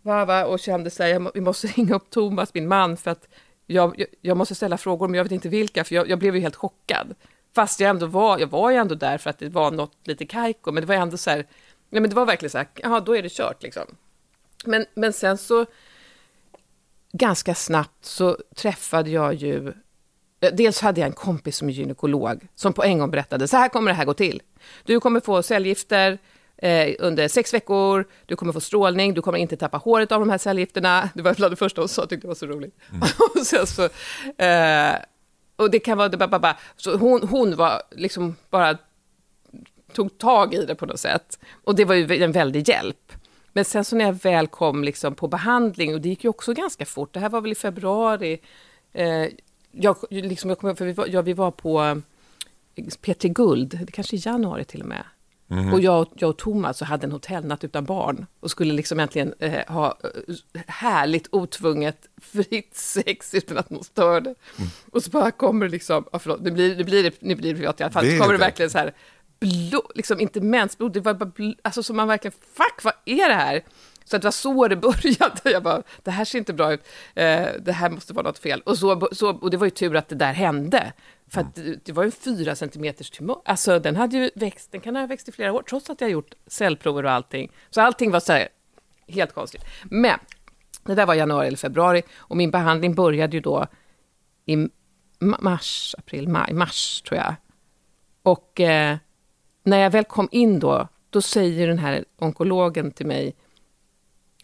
Va, va, och kände så här, vi måste ringa upp Thomas, min man, för att jag, jag, måste ställa frågor, men jag vet inte vilka, för jag, jag blev ju helt chockad. Fast jag ändå var, jag var ju ändå där för att det var något lite kajko, men det var ändå så här, nej men det var verkligen så här, ja då är det kört liksom. Men, men sen så, ganska snabbt så träffade jag ju, eh, dels hade jag en kompis som är gynekolog, som på en gång berättade, så här kommer det här gå till. Du kommer få cellgifter, eh, under sex veckor, du kommer få strålning, du kommer inte tappa håret av de här cellgifterna. Det var bland det första hon sa, tyckte det var så roligt. och sen så, eh, och det kan vara, bara, bara, bara. Så hon, hon var liksom bara, tog tag i det på något sätt. Och det var ju en väldig hjälp. Men sen så när jag väl kom liksom på behandling, och det gick ju också ganska fort, det här var väl i februari, eh, jag, liksom, jag kom, för vi var, ja, vi var på eh, P3 Guld, det kanske är januari till och med. Och jag, och- jag och Thomas hade en hotellnatt utan barn och skulle liksom äntligen eh, ha eh, härligt otvunget fritt sex utan att någon störde. Och så bara kommer det liksom, ja, förlåt, nu blir, nu blir det, nu blir det privat i alla fall, Det så kommer det verkligen så här, blod, liksom inte mensblod, det var bara bl- alltså som man verkligen, fuck vad är det här? Så att det var så det började, jag bara, det här ser inte bra ut, eh, det här måste vara något fel. Och, så, så, och det var ju tur att det där hände, för att det, var ju en fyra centimeters tumör, alltså den hade ju växt, den kan ha växt i flera år, trots att jag gjort cellprover och allting. Så allting var så här, helt konstigt. Men, det där var januari eller februari, och min behandling började ju då i ma- mars, april, maj, mars tror jag. Och eh, när jag väl kom in då, då säger den här onkologen till mig,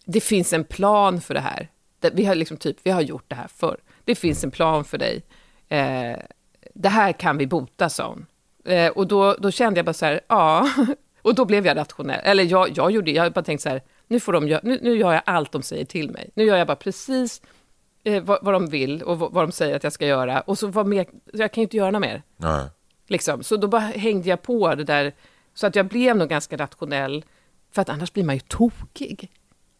det finns en plan för det här. Vi har, liksom typ, vi har gjort det här förr. Det finns en plan för dig. Eh, det här kan vi bota, sa hon. Eh, och då, då kände jag bara så här, ja. Och då blev jag rationell. Eller jag, jag gjorde, jag bara tänkte så här, nu, får de, nu, nu gör jag allt de säger till mig. Nu gör jag bara precis eh, vad, vad de vill och vad, vad de säger att jag ska göra. Och så vad mer, jag kan ju inte göra något mer. Nej. Liksom. Så då bara hängde jag på det där, så att jag blev nog ganska rationell, för att annars blir man ju tokig.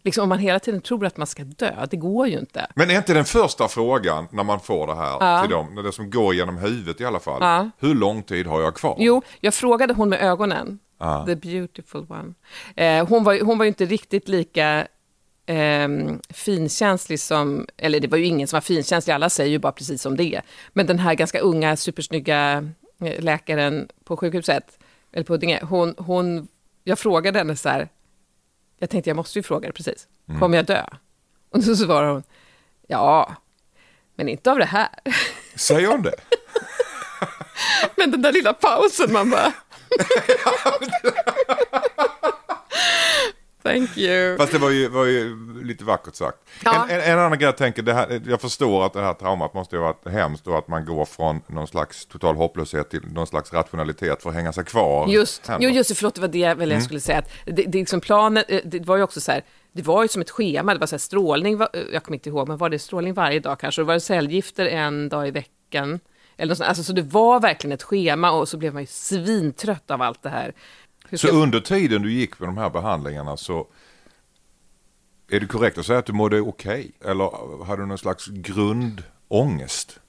Liksom, om man hela tiden tror att man ska dö, det går ju inte. Men är inte den första frågan när man får det här Ja. till dem, när det som går genom huvudet i alla fall, Ja. hur lång tid har jag kvar? Jo, jag frågade hon med ögonen, Ja. the beautiful one. Eh, hon, var, hon var ju inte riktigt lika ehm, finkänslig som, eller det var ju ingen som var finkänslig, alla säger ju bara precis som det är. Men den här ganska unga, supersnygga eh, läkaren på sjukhuset, eller på Huddinge, hon, hon, jag frågade henne så här, Jag tänkte jag måste ju fråga det precis. Kommer jag dö? Och så svarar hon, ja, men inte av det här. Säger hon det? Men den där lilla pausen, man bara... Thank you. Fast det var ju, var ju lite vackert sagt. Ja. En, en, en annan grej jag tänker, det här, jag förstår att det här traumat måste ju ha varit hemskt och att man går från någon slags total hopplöshet till någon slags rationalitet för att hänga sig kvar. Just, jo, just det, förlåt, det var det jag, väl jag skulle säga. Att det, det, liksom planen, eh, det var ju också så här, det var ju som ett schema, det var så här strålning, eh, jag kommer inte ihåg, men var det strålning varje dag kanske? Och var det cellgifter en dag i veckan? Eller något sånt. Alltså, så det var verkligen ett schema och så blev man ju svintrött av allt det här. Så jag- under tiden du gick på de här behandlingarna så är det korrekt att säga att du mådde okej? Eller hade du någon slags grundångest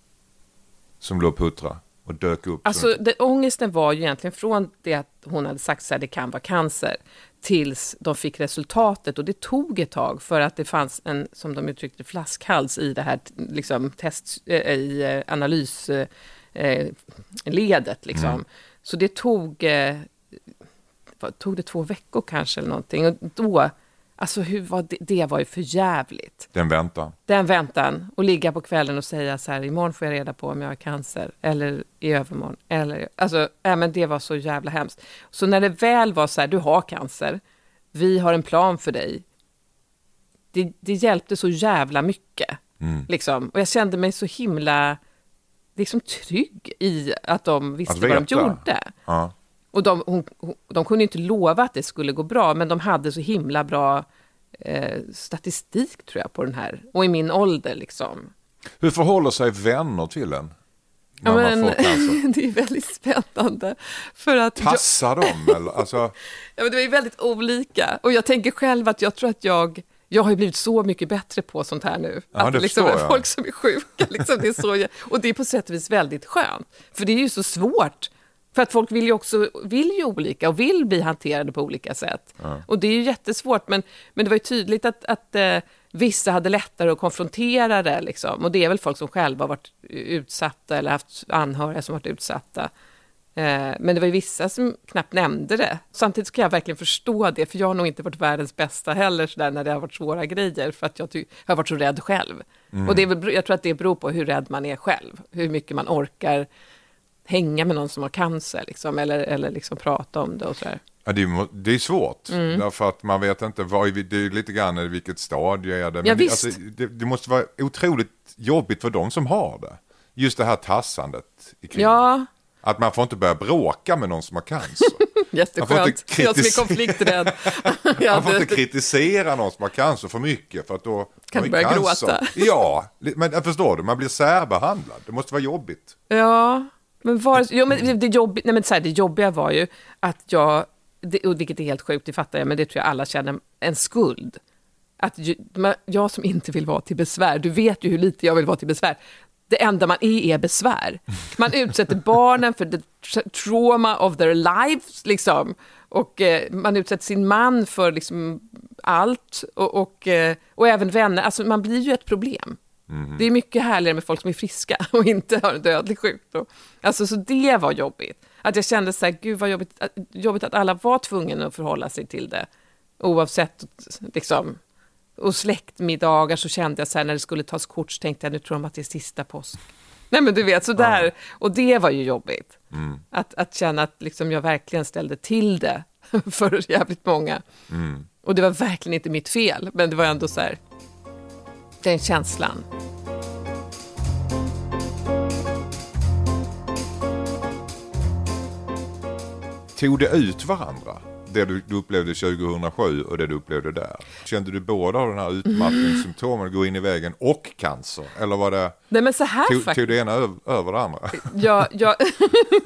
som låg puttra och dök upp? Alltså, det, ångesten var ju egentligen från det att hon hade sagt att det kan vara cancer, tills de fick resultatet. Och det tog ett tag, för att det fanns en, som de uttryckte flaskhals i det här liksom, test, eh, i eh, analysledet. Eh, liksom. Så det tog, tog det två veckor kanske, eller någonting. Och då, alltså hur var det, det var ju för jävligt Den väntan. den väntan och ligga på kvällen och säga så här, imorgon får jag reda på om jag har cancer, eller i övermorgon, eller, alltså, äh, men det var så jävla hemskt. Så när det väl var så här, du har cancer, vi har en plan för dig, det, det hjälpte så jävla mycket. Liksom. Och jag kände mig så himla liksom, trygg i att de visste Att vad de gjorde. Ja. Och de, hon, de kunde inte lova att det skulle gå bra, men de hade så himla bra eh, statistik tror jag på den här. Och i min ålder liksom. Hur förhåller sig vänner till en? Ja, men, det är väldigt spännande. För att jag, Passar de? Eller? Alltså, ja, men det är väldigt olika. Och jag tänker själv att jag tror att jag, jag har ju blivit så mycket bättre på sånt här nu. Ja, att liksom, jag. folk som är sjuka, liksom, det är så, och det är på sätt och vis väldigt skönt. För det är ju så svårt. För att folk vill ju också vill ju olika och vill bli hanterade på olika sätt. Och det är ju jättesvårt, men, men det var ju tydligt att, att eh, vissa hade lättare att konfrontera det. Liksom. Och det är väl folk som själva har varit utsatta eller haft anhöriga som varit utsatta. Eh, men det var ju vissa som knappt nämnde det. Samtidigt kan jag verkligen förstå det, för jag har nog inte varit världens bästa heller så där, när det har varit svåra grejer, för att jag, har varit så rädd själv. Och det jag tror att det beror på hur rädd man är själv, hur mycket man orkar hänga med någon som har cancer, liksom, eller, eller liksom prata om det och så där. ja, det, är, det är svårt. Mm. Därför att man vet inte, vad, det är lite grann i vilket stadie är det. Ja, det, alltså, det, det måste vara otroligt jobbigt för de som har det. Just det här tassandet i kring. Ja, Att man får inte börja bråka med någon som har cancer. jätteskönt. Jag som är konflikträdd. Man får inte kritisera någon som har cancer för mycket för att då Kan du börja cancer. gråta? Ja, men förstår du, man blir särbehandlad. Det måste vara jobbigt. Ja, men, var, jo, men det, jobb, nej, men så här, det jobbiga var ju att jag, det, vilket är helt sjukt, det fattar jag, men det tror jag alla känner, en skuld. Att ju, jag som inte vill vara till besvär, du vet ju hur lite jag vill vara till besvär. Det enda man är är besvär. Man utsätter barnen för the trauma of their lives, liksom. Och eh, man utsätter sin man för liksom allt. Och, och, eh, och även vänner. Alltså man blir ju ett problem. Det är mycket härligare med folk som är friska och inte har en dödlig sjukdom. Alltså, så det var jobbigt. Att jag kände så här, gud vad jobbigt, att- jobbigt att alla var tvungna att förhålla sig till det. Oavsett, liksom. Och släktmiddagar så kände jag så här, när det skulle tas kort så tänkte jag, nu tror de att det är sista påsk. Nej men du vet, så där. Och det var ju jobbigt. Att, att känna att liksom jag verkligen ställde till det för jävligt många. Och det var verkligen inte mitt fel, men det var ändå så här, den känslan. Tog det ut varandra? Det du, du upplevde 2007 och det du upplevde där. Kände du båda den här utmattningssymptomen, gå in i vägen och cancer? Eller var det, Nej men så här tog, faktiskt. tog det ena över, det andra? jag, jag,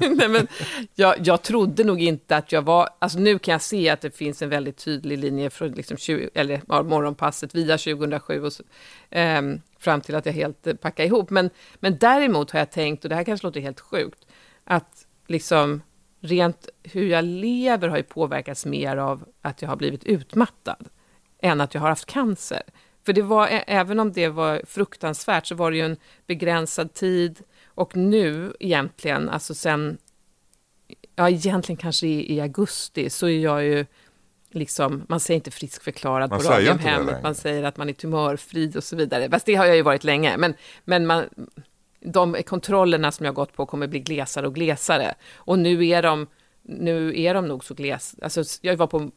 nej men, jag, jag trodde nog inte att jag var... Alltså nu kan jag se att det finns en väldigt tydlig linje från liksom 20, eller, ja, morgonpasset via 2007 och så, ehm, fram till att jag helt eh, packade ihop. Men, men däremot har jag tänkt, och det här kanske låter helt sjukt, att liksom rent hur jag lever har ju påverkats mer av att jag har blivit utmattad än att jag har haft cancer. För det var, även om det var fruktansvärt, så var det ju en begränsad tid. Och nu egentligen, alltså sen, ja egentligen kanske i, i augusti, så är jag ju liksom, man säger inte friskförklarad Man på Radiumhemmet, man säger att man är tumörfri och så vidare. Fast det har jag ju varit länge. Men, men man, de kontrollerna som jag har gått på kommer bli glesare och glesare. Och nu är de, nu är de nog så gles. Alltså, jag var på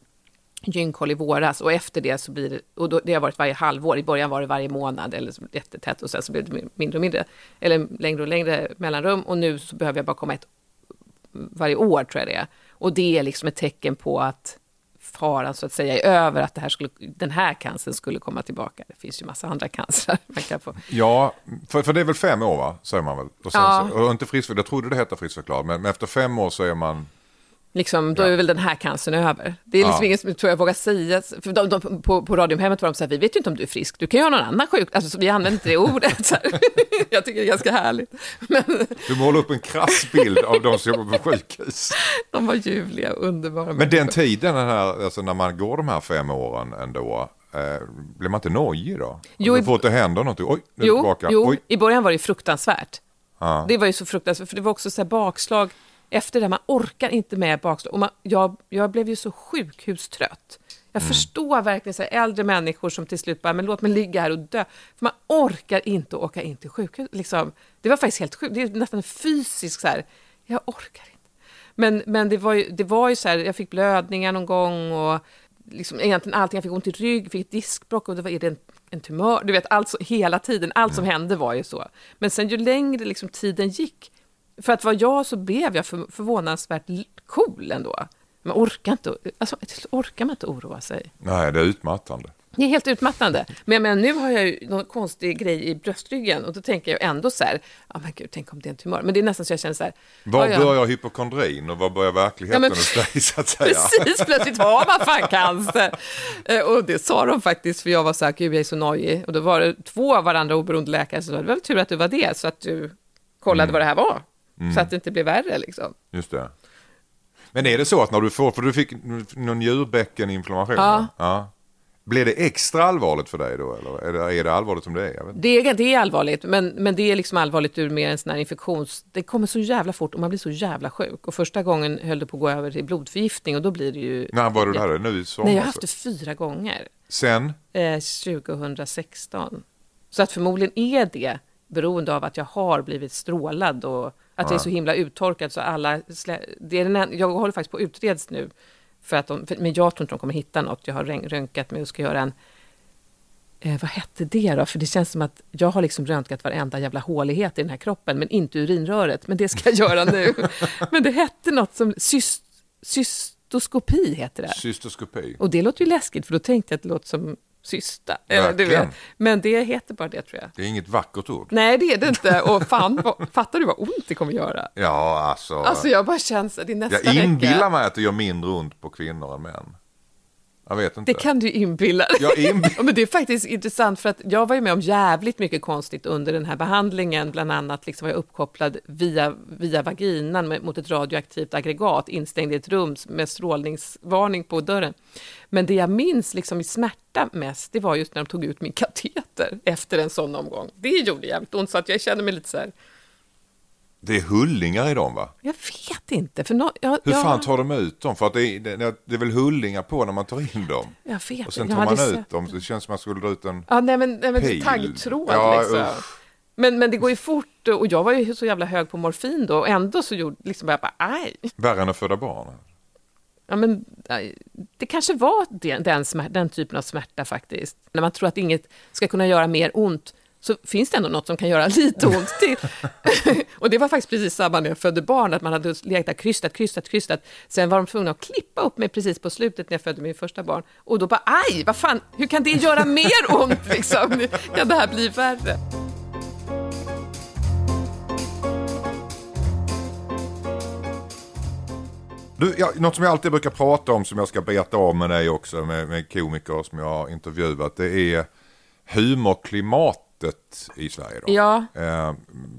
gynkoll i våras och efter det så blir det, och då, det har varit varje halvår, i början var det varje månad eller så jättetätt och sen så blev det mindre och mindre, eller längre och längre mellanrum och nu så behöver jag bara komma ett varje år tror jag det är. Och det är liksom ett tecken på att faran så att säga är över att det här skulle, den här cancern skulle komma tillbaka. Det finns ju massa andra cancrar man kan få. Ja, för, för det är väl fem år va? Säger man väl? Och sen Ja. så, och inte frisk, jag trodde det hette friskförklarad, men, men efter fem år så är man... Liksom, då är väl den här cancern över. Det är liksom Ja. ingen som tror jag vågar säga. För de, de, på, på Radiumhemmet var de så här, vi vet ju inte om du är frisk, du kan ju ha någon annan sjuk... Alltså, så vi använder inte det ordet. Jag tycker det är ganska härligt. Men Du målar upp en krass bild av de som jobbar på sjukhus. de var ljuvliga underbara. Men den tiden, den här, alltså när man går de här fem åren ändå, eh, blir man inte nojig då? Jo, i- så fort det händer något, oj, nu Jo, tillbaka. jo Oj. i början var det fruktansvärt. Ja. Det var ju så fruktansvärt, för det var också så här bakslag efter det, man orkar inte med bakslag. Och man, jag, jag blev ju så sjukhustrött. Jag Mm. förstår verkligen så här, äldre människor som till slut bara, men låt mig ligga här och dö. För man orkar inte åka in till sjukhus. Liksom. Det var faktiskt helt sjukt, det är nästan fysiskt så här, jag orkar inte. Men, men det, var ju, det var ju så här, jag fick blödningar någon gång och liksom egentligen allting, jag fick ont i rygg, fick ett diskbråck och det var är det en, en tumör, du vet, allt hela tiden, allt som hände var ju så. Men sen ju längre liksom tiden gick, för att vara jag så blev jag för, förvånansvärt cool ändå. Man orkar inte, alltså, orkar man inte oroa sig. Nej, det är utmattande. Det är helt utmattande. Men, men nu har jag ju någon konstig grej i bröstryggen och då tänker jag ändå så här, ja men gud, tänk om det är en tumör. Men det är nästan så jag känner så här, Var ja, ja. börjar hypokondrin och var börjar verkligheten Ja, men- hos dig så att säga? Precis, plötsligt har man fan cancer. Eh, Och det sa de faktiskt, för jag var så här, gud jag är så nojig. Och då var det två av varandra oberoende läkare som sa, det var väl tur att du var det, så att du kollade vad det här var. Så att det inte blev värre liksom. Just det. Men är det så att när du får, för du fick någon njurbäckeninflammation? Ja. ja. Blir det extra allvarligt för dig då eller är det, är det allvarligt som det är? Det är, det är allvarligt, men, men det är liksom allvarligt ur mer en sån här infektions... Det kommer så jävla fort och man blir så jävla sjuk. Och första gången höll det på att gå över till blodförgiftning och då blir det ju... När var du där nu i sommar? Nej, jag har haft det fyra gånger. Sen? Eh, 2016. Så att förmodligen är det beroende av att jag har blivit strålad och att jag är så himla uttorkad så alla... Det är den, en- jag håller faktiskt på att utreds nu, för att de, för, men jag tror inte de kommer hitta något. Jag har rön- röntgat mig och ska göra en... Eh, vad hette det då? För det känns som att jag har liksom röntgat varenda jävla hålighet i den här kroppen, men inte urinröret. Men det ska jag göra nu. men det hette något som... Cyst, cystoskopi heter det. Cystoskopi? Och det låter ju läskigt, för då tänkte jag att det låter som cysta. Eller, du Verkligen. vet. Men det heter bara det, tror jag. Det är inget vackert ord. Nej, det är det inte. Och fan, vad, fattar du vad ont det kommer göra? Ja, alltså. Alltså, jag bara känner så, det är nästa jag inbillar vecka. mig att det gör mindre ont på kvinnor än män. Jag vet inte. Det kan du inbilla dig. Jag inbill- Men det är faktiskt intressant, för att jag var ju med om jävligt mycket konstigt under den här behandlingen. Bland annat liksom var jag uppkopplad via, via vaginan mot ett radioaktivt aggregat instängd i ett rum med strålningsvarning på dörren. Men det jag minns liksom i smärta mest, det var just när de tog ut min kateter efter en sån omgång. Det gjorde jävligt ont, så att jag kände mig lite så här, Det är hullingar i dem va? jag vet inte. För no, jag, Hur jag, fan tar de ut dem? För att det är, det, det är väl hullingar på när man tar in dem? Jag vet Och sen tar man ut sett- dem. Det känns som man skulle dra ut en... Ja, nej men, nej, men Pil. taggtråd Ja, liksom. usch. Men, men det går ju fort och jag var ju så jävla hög på morfin då och ändå så gjorde liksom jag bara aj. Värre än att föda barn. Ja, men, det kanske var den, den, smär, den typen av smärta faktiskt. När man tror att inget ska kunna göra mer ont så finns det ändå något som kan göra lite ont till. och det var faktiskt precis samma när jag födde barn, att man hade legat där krystat, krystat, krystat. Sen var de tvungna att klippa upp mig precis på slutet när jag födde min första barn. Och då bara, aj, vad fan, hur kan det göra mer ont liksom? Kan det här bli värre? Du, ja, något som jag alltid brukar prata om som jag ska beta av med dig också med, med komiker som jag har intervjuat. Det är humorklimatet i Sverige. Då. Ja. Eh,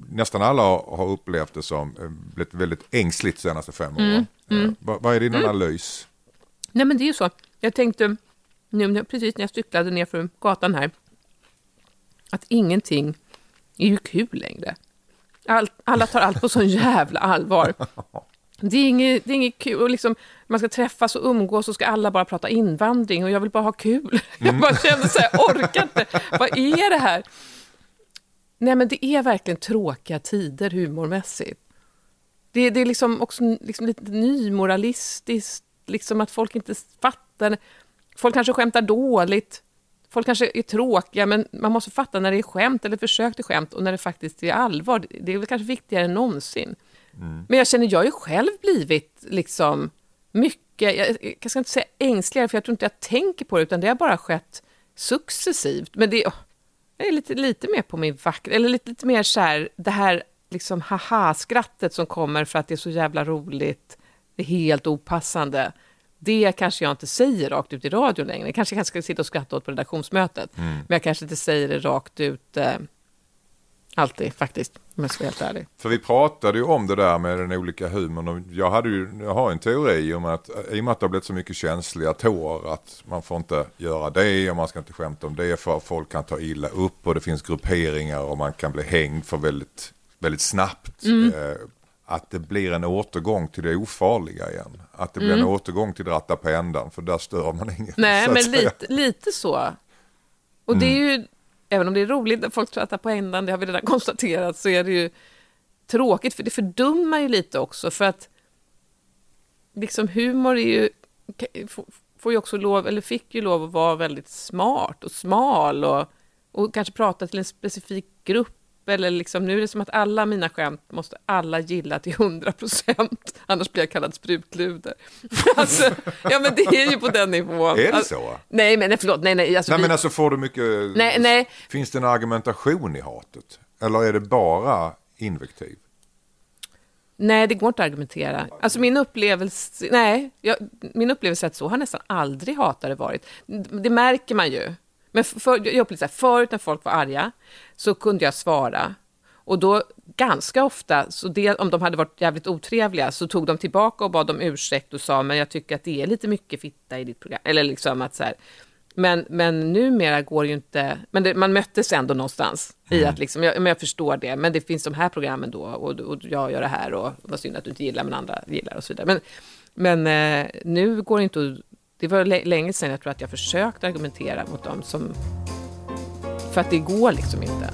nästan alla har upplevt det som eh, blivit väldigt ängsligt de senaste fem åren. Eh, vad, vad är din analys? Nej, men det är ju så. Jag tänkte, nu, precis när jag cyklade ner för gatan här, att ingenting är ju kul längre. Allt, alla tar allt på sån jävla allvar. Det är inget, det är inget kul. Och liksom, man ska träffas och umgås och ska alla bara prata invandring och jag vill bara ha kul. Jag bara känner så här, orkar inte. Vad är det här? Nej, men det är verkligen tråkiga tider humormässigt. Det, det är liksom också liksom lite nymoralistiskt, liksom att folk inte fattar. Folk kanske skämtar dåligt. Folk kanske är tråkiga, men man måste fatta när det är skämt eller försök till skämt och när det faktiskt är allvar. Det är väl kanske viktigare än någonsin. Men jag känner, jag har ju själv blivit liksom mycket, jag, jag ska inte säga ängsligare, för jag tror inte jag tänker på det, utan det har bara skett successivt. Men det, jag är lite, lite mer på min vakt, eller lite, lite mer så här, det här liksom haha-skrattet som kommer för att det är så jävla roligt, det är helt opassande. Det kanske jag inte säger rakt ut i radio längre. Kanske jag ska sitta och skratta åt på redaktionsmötet. Men jag kanske inte säger det rakt ut eh, alltid, faktiskt. Om jag ska vara helt ärlig. För vi pratade ju om det där med den olika humorn och jag, hade ju, jag har en teori om att i och med att det har blivit så mycket känsliga tår att man får inte göra det och man ska inte skämta om det för folk kan ta illa upp och det finns grupperingar och man kan bli hängd för väldigt, väldigt snabbt. Mm. Eh, att det blir en återgång till det ofarliga igen. Att det blir Mm. en återgång till ratta på ändan för där stör man inget. Nej, men lite, lite så. Och det är ju, även om det är roligt när folk trattar på ändan, det har vi redan konstaterat, så är det ju tråkigt, för det fördummar ju lite också, för att liksom humor är ju, får ju också lov, eller fick ju lov att vara väldigt smart och smal och, och kanske prata till en specifik grupp, eller liksom, nu är det som att alla mina skämt måste alla gilla till 100 procent, annars blir jag kallad sprutluder. alltså, ja men det är ju på den nivån. Är det Alltså, så? Nej, men nej, förlåt, nej, nej. Alltså, Nej vi, men alltså får du mycket... Nej, nej. Finns det en argumentation i hatet? Eller är det bara invektiv? nej, det går inte att argumentera. Alltså min upplevelse, nej, jag, min upplevelse är att så har nästan aldrig hatare varit. Det märker man ju. Men för, jag upplevde så här, förut när folk var arga så kunde jag svara. Och då ganska ofta, så det, om de hade varit jävligt otrevliga, så tog de tillbaka och bad om ursäkt och sa, men jag tycker att det är lite mycket fitta i ditt program. Eller liksom att så här, men, men numera går ju inte, men det, man möttes ändå någonstans i att liksom, jag, men jag förstår det, men det finns de här programmen då och, och jag gör det här och vad synd att du inte gillar men andra gillar och så vidare. Men, men eh, nu går det inte att, det var lä- länge sedan jag tror att jag försökte argumentera mot dem som, för att det går liksom inte.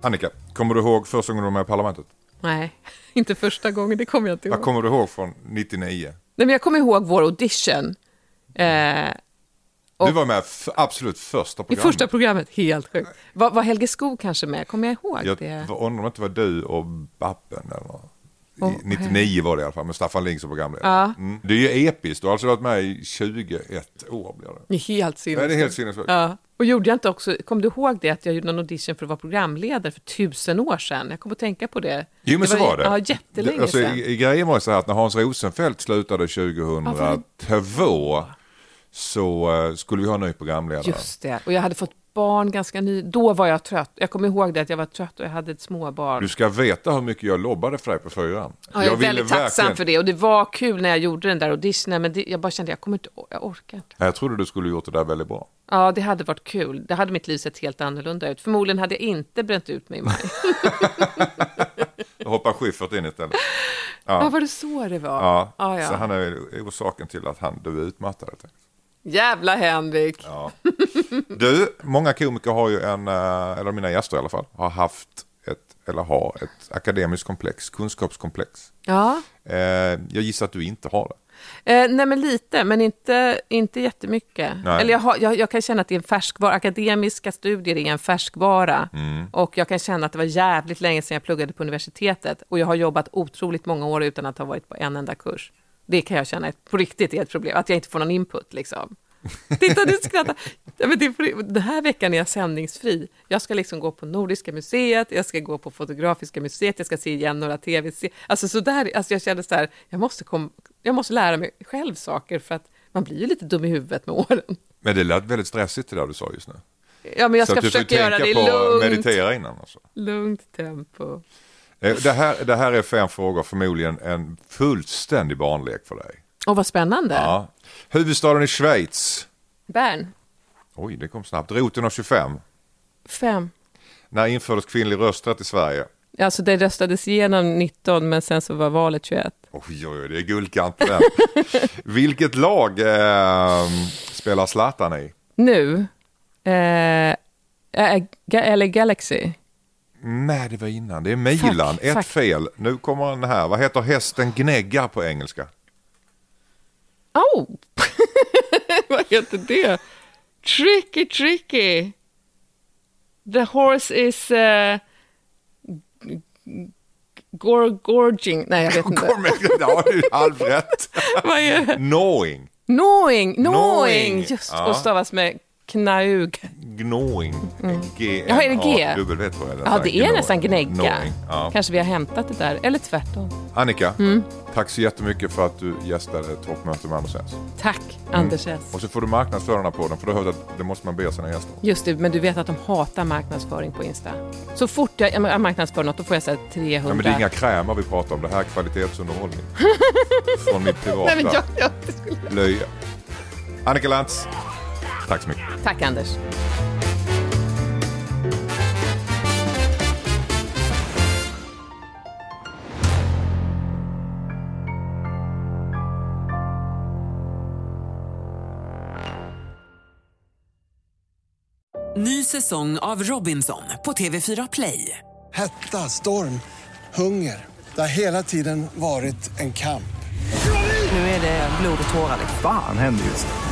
Annika, kommer du ihåg första gången du var med i Parlamentet? Nej, inte första gången, det kommer jag inte ihåg. Vad kommer du ihåg från 99? Nej, men jag kommer ihåg vår audition. Eh, Och- Du var med absolut första I programmet. första programmet, helt sjukt. Var, var Helge Skog kanske med? Kommer jag ihåg Jag det? undrar om det inte var du och Babben eller något. I Och- 99 var det i alla fall med Staffan Ling som programledare. Ja. Mm. Det är ju episkt, du har alltså varit med i 21 år blir det. Det helt Ja, sinnessjukt. det är helt sinnessjukt. Ja. Och gjorde jag inte också, kom du ihåg det att jag gjorde en audition för att vara programledare för tusen år sedan? Jag kom att tänka på det. Jo men så var det. Ja, jättelänge alltså, sedan. i, i grejen var det så här att när Hans Rosenfeldt slutade 2002 så eh, skulle vi ha en ny programledare. Just det. Och jag hade fått barn ganska ny. Då var jag trött. Jag kommer ihåg det att jag var trött och jag hade ett småbarn. Du ska veta hur mycket jag lobbade för dig på fyran. Ja, jag är ville väldigt tacksam verkligen- för det. Och det var kul när jag gjorde den där auditionen, men det, jag bara kände jag kommer inte, jag orkar inte. Jag trodde du skulle gjort det där väldigt bra. Ja, det hade varit kul. Det hade mitt liv sett helt annorlunda ut. Förmodligen hade jag inte bränt ut mig i maj. Då hoppar Schyffert in istället. Ja, var det så det var? Ja, ja, ja. så han är orsaken till att han, du är utmattad. enkelt. Jävla Henrik. Ja. Du, många komiker har ju en, eh, eller mina gäster i alla fall, har haft ett, eller har ett akademiskt komplex, kunskapskomplex. Ja. Eh, jag gissar att du inte har det. Eh, nej, men lite, men inte, inte jättemycket. Nej. Eller jag, har, jag, jag kan känna att det är en färskvara. Akademiska studier är en färskvara. Mm. Och jag kan känna att det var jävligt länge sedan jag pluggade på universitetet. Och jag har jobbat otroligt många år utan att ha varit på en enda kurs. Det kan jag känna ett, på riktigt är ett problem, att jag inte får någon input. Liksom. Titta, du skrattar. Ja, men det Den här veckan är jag sändningsfri. Jag ska liksom gå på Nordiska museet, jag ska gå på Fotografiska museet, jag ska se igen några tv-serier. Alltså, så där, alltså jag kände så här, jag måste, kom, jag måste lära mig själv saker för att man blir ju lite dum i huvudet med åren. Men det lät väldigt stressigt det där du sa just nu. Ja, men jag så ska försöka göra det att lugnt. meditera innan. Alltså. Lugnt tempo. Eh, Det här, det här är fem frågor, förmodligen en fullständig barnlek för dig. Och vad spännande. Ja. Huvudstaden i Schweiz. Bern, Oj, det kom snabbt. Roten har 25. fem. När infördes kvinnlig rösträtt i Sverige? Alltså det röstades igenom 19 men sen så var valet 21. Oj, oj, oj, det är guldkant på den. Vilket lag eh, spelar Zlatan i? Nu, eh, eller Galaxy. Nej, det var innan. Det är Milan. Fuck, Ett fuck. fel. Nu kommer den här. Vad heter hästen gnägga på engelska? Oh! Vad heter det? Tricky, tricky. The horse is... Uh, gor gorging. Nej, jag vet inte. ja, du är halvrätt. Vad är det? Knowing, knowing. Knowing. Just, Ja. och stavas med knaug. Gnawing. G Jaha, är det G? W tror jag. Ja, det är nästan gnägga. Ja. Kanske vi har hämtat det där, eller tvärtom. Annika, Mm. tack så jättemycket för att du gästade toppmöte med Anders S. Tack, Anders S. Och så får du marknadsföra den här podden, för du har hört att det måste man be sina gäster. Just det, men du vet att de hatar marknadsföring på Insta. Så fort jag marknadsför något, då får jag säga 300. Ja, men det är inga krämer vi pratar om, det här är kvalitetsunderhållning. Från mitt privata Nej, men jag, jag, skulle... löje. Annika Lantz, tack så mycket. Tack, Anders. Ny säsong av Robinson på TV4 Play. Hetta, storm, hunger. Det har hela tiden varit en kamp. Nu är det blod och tårar. Fan händer just nu.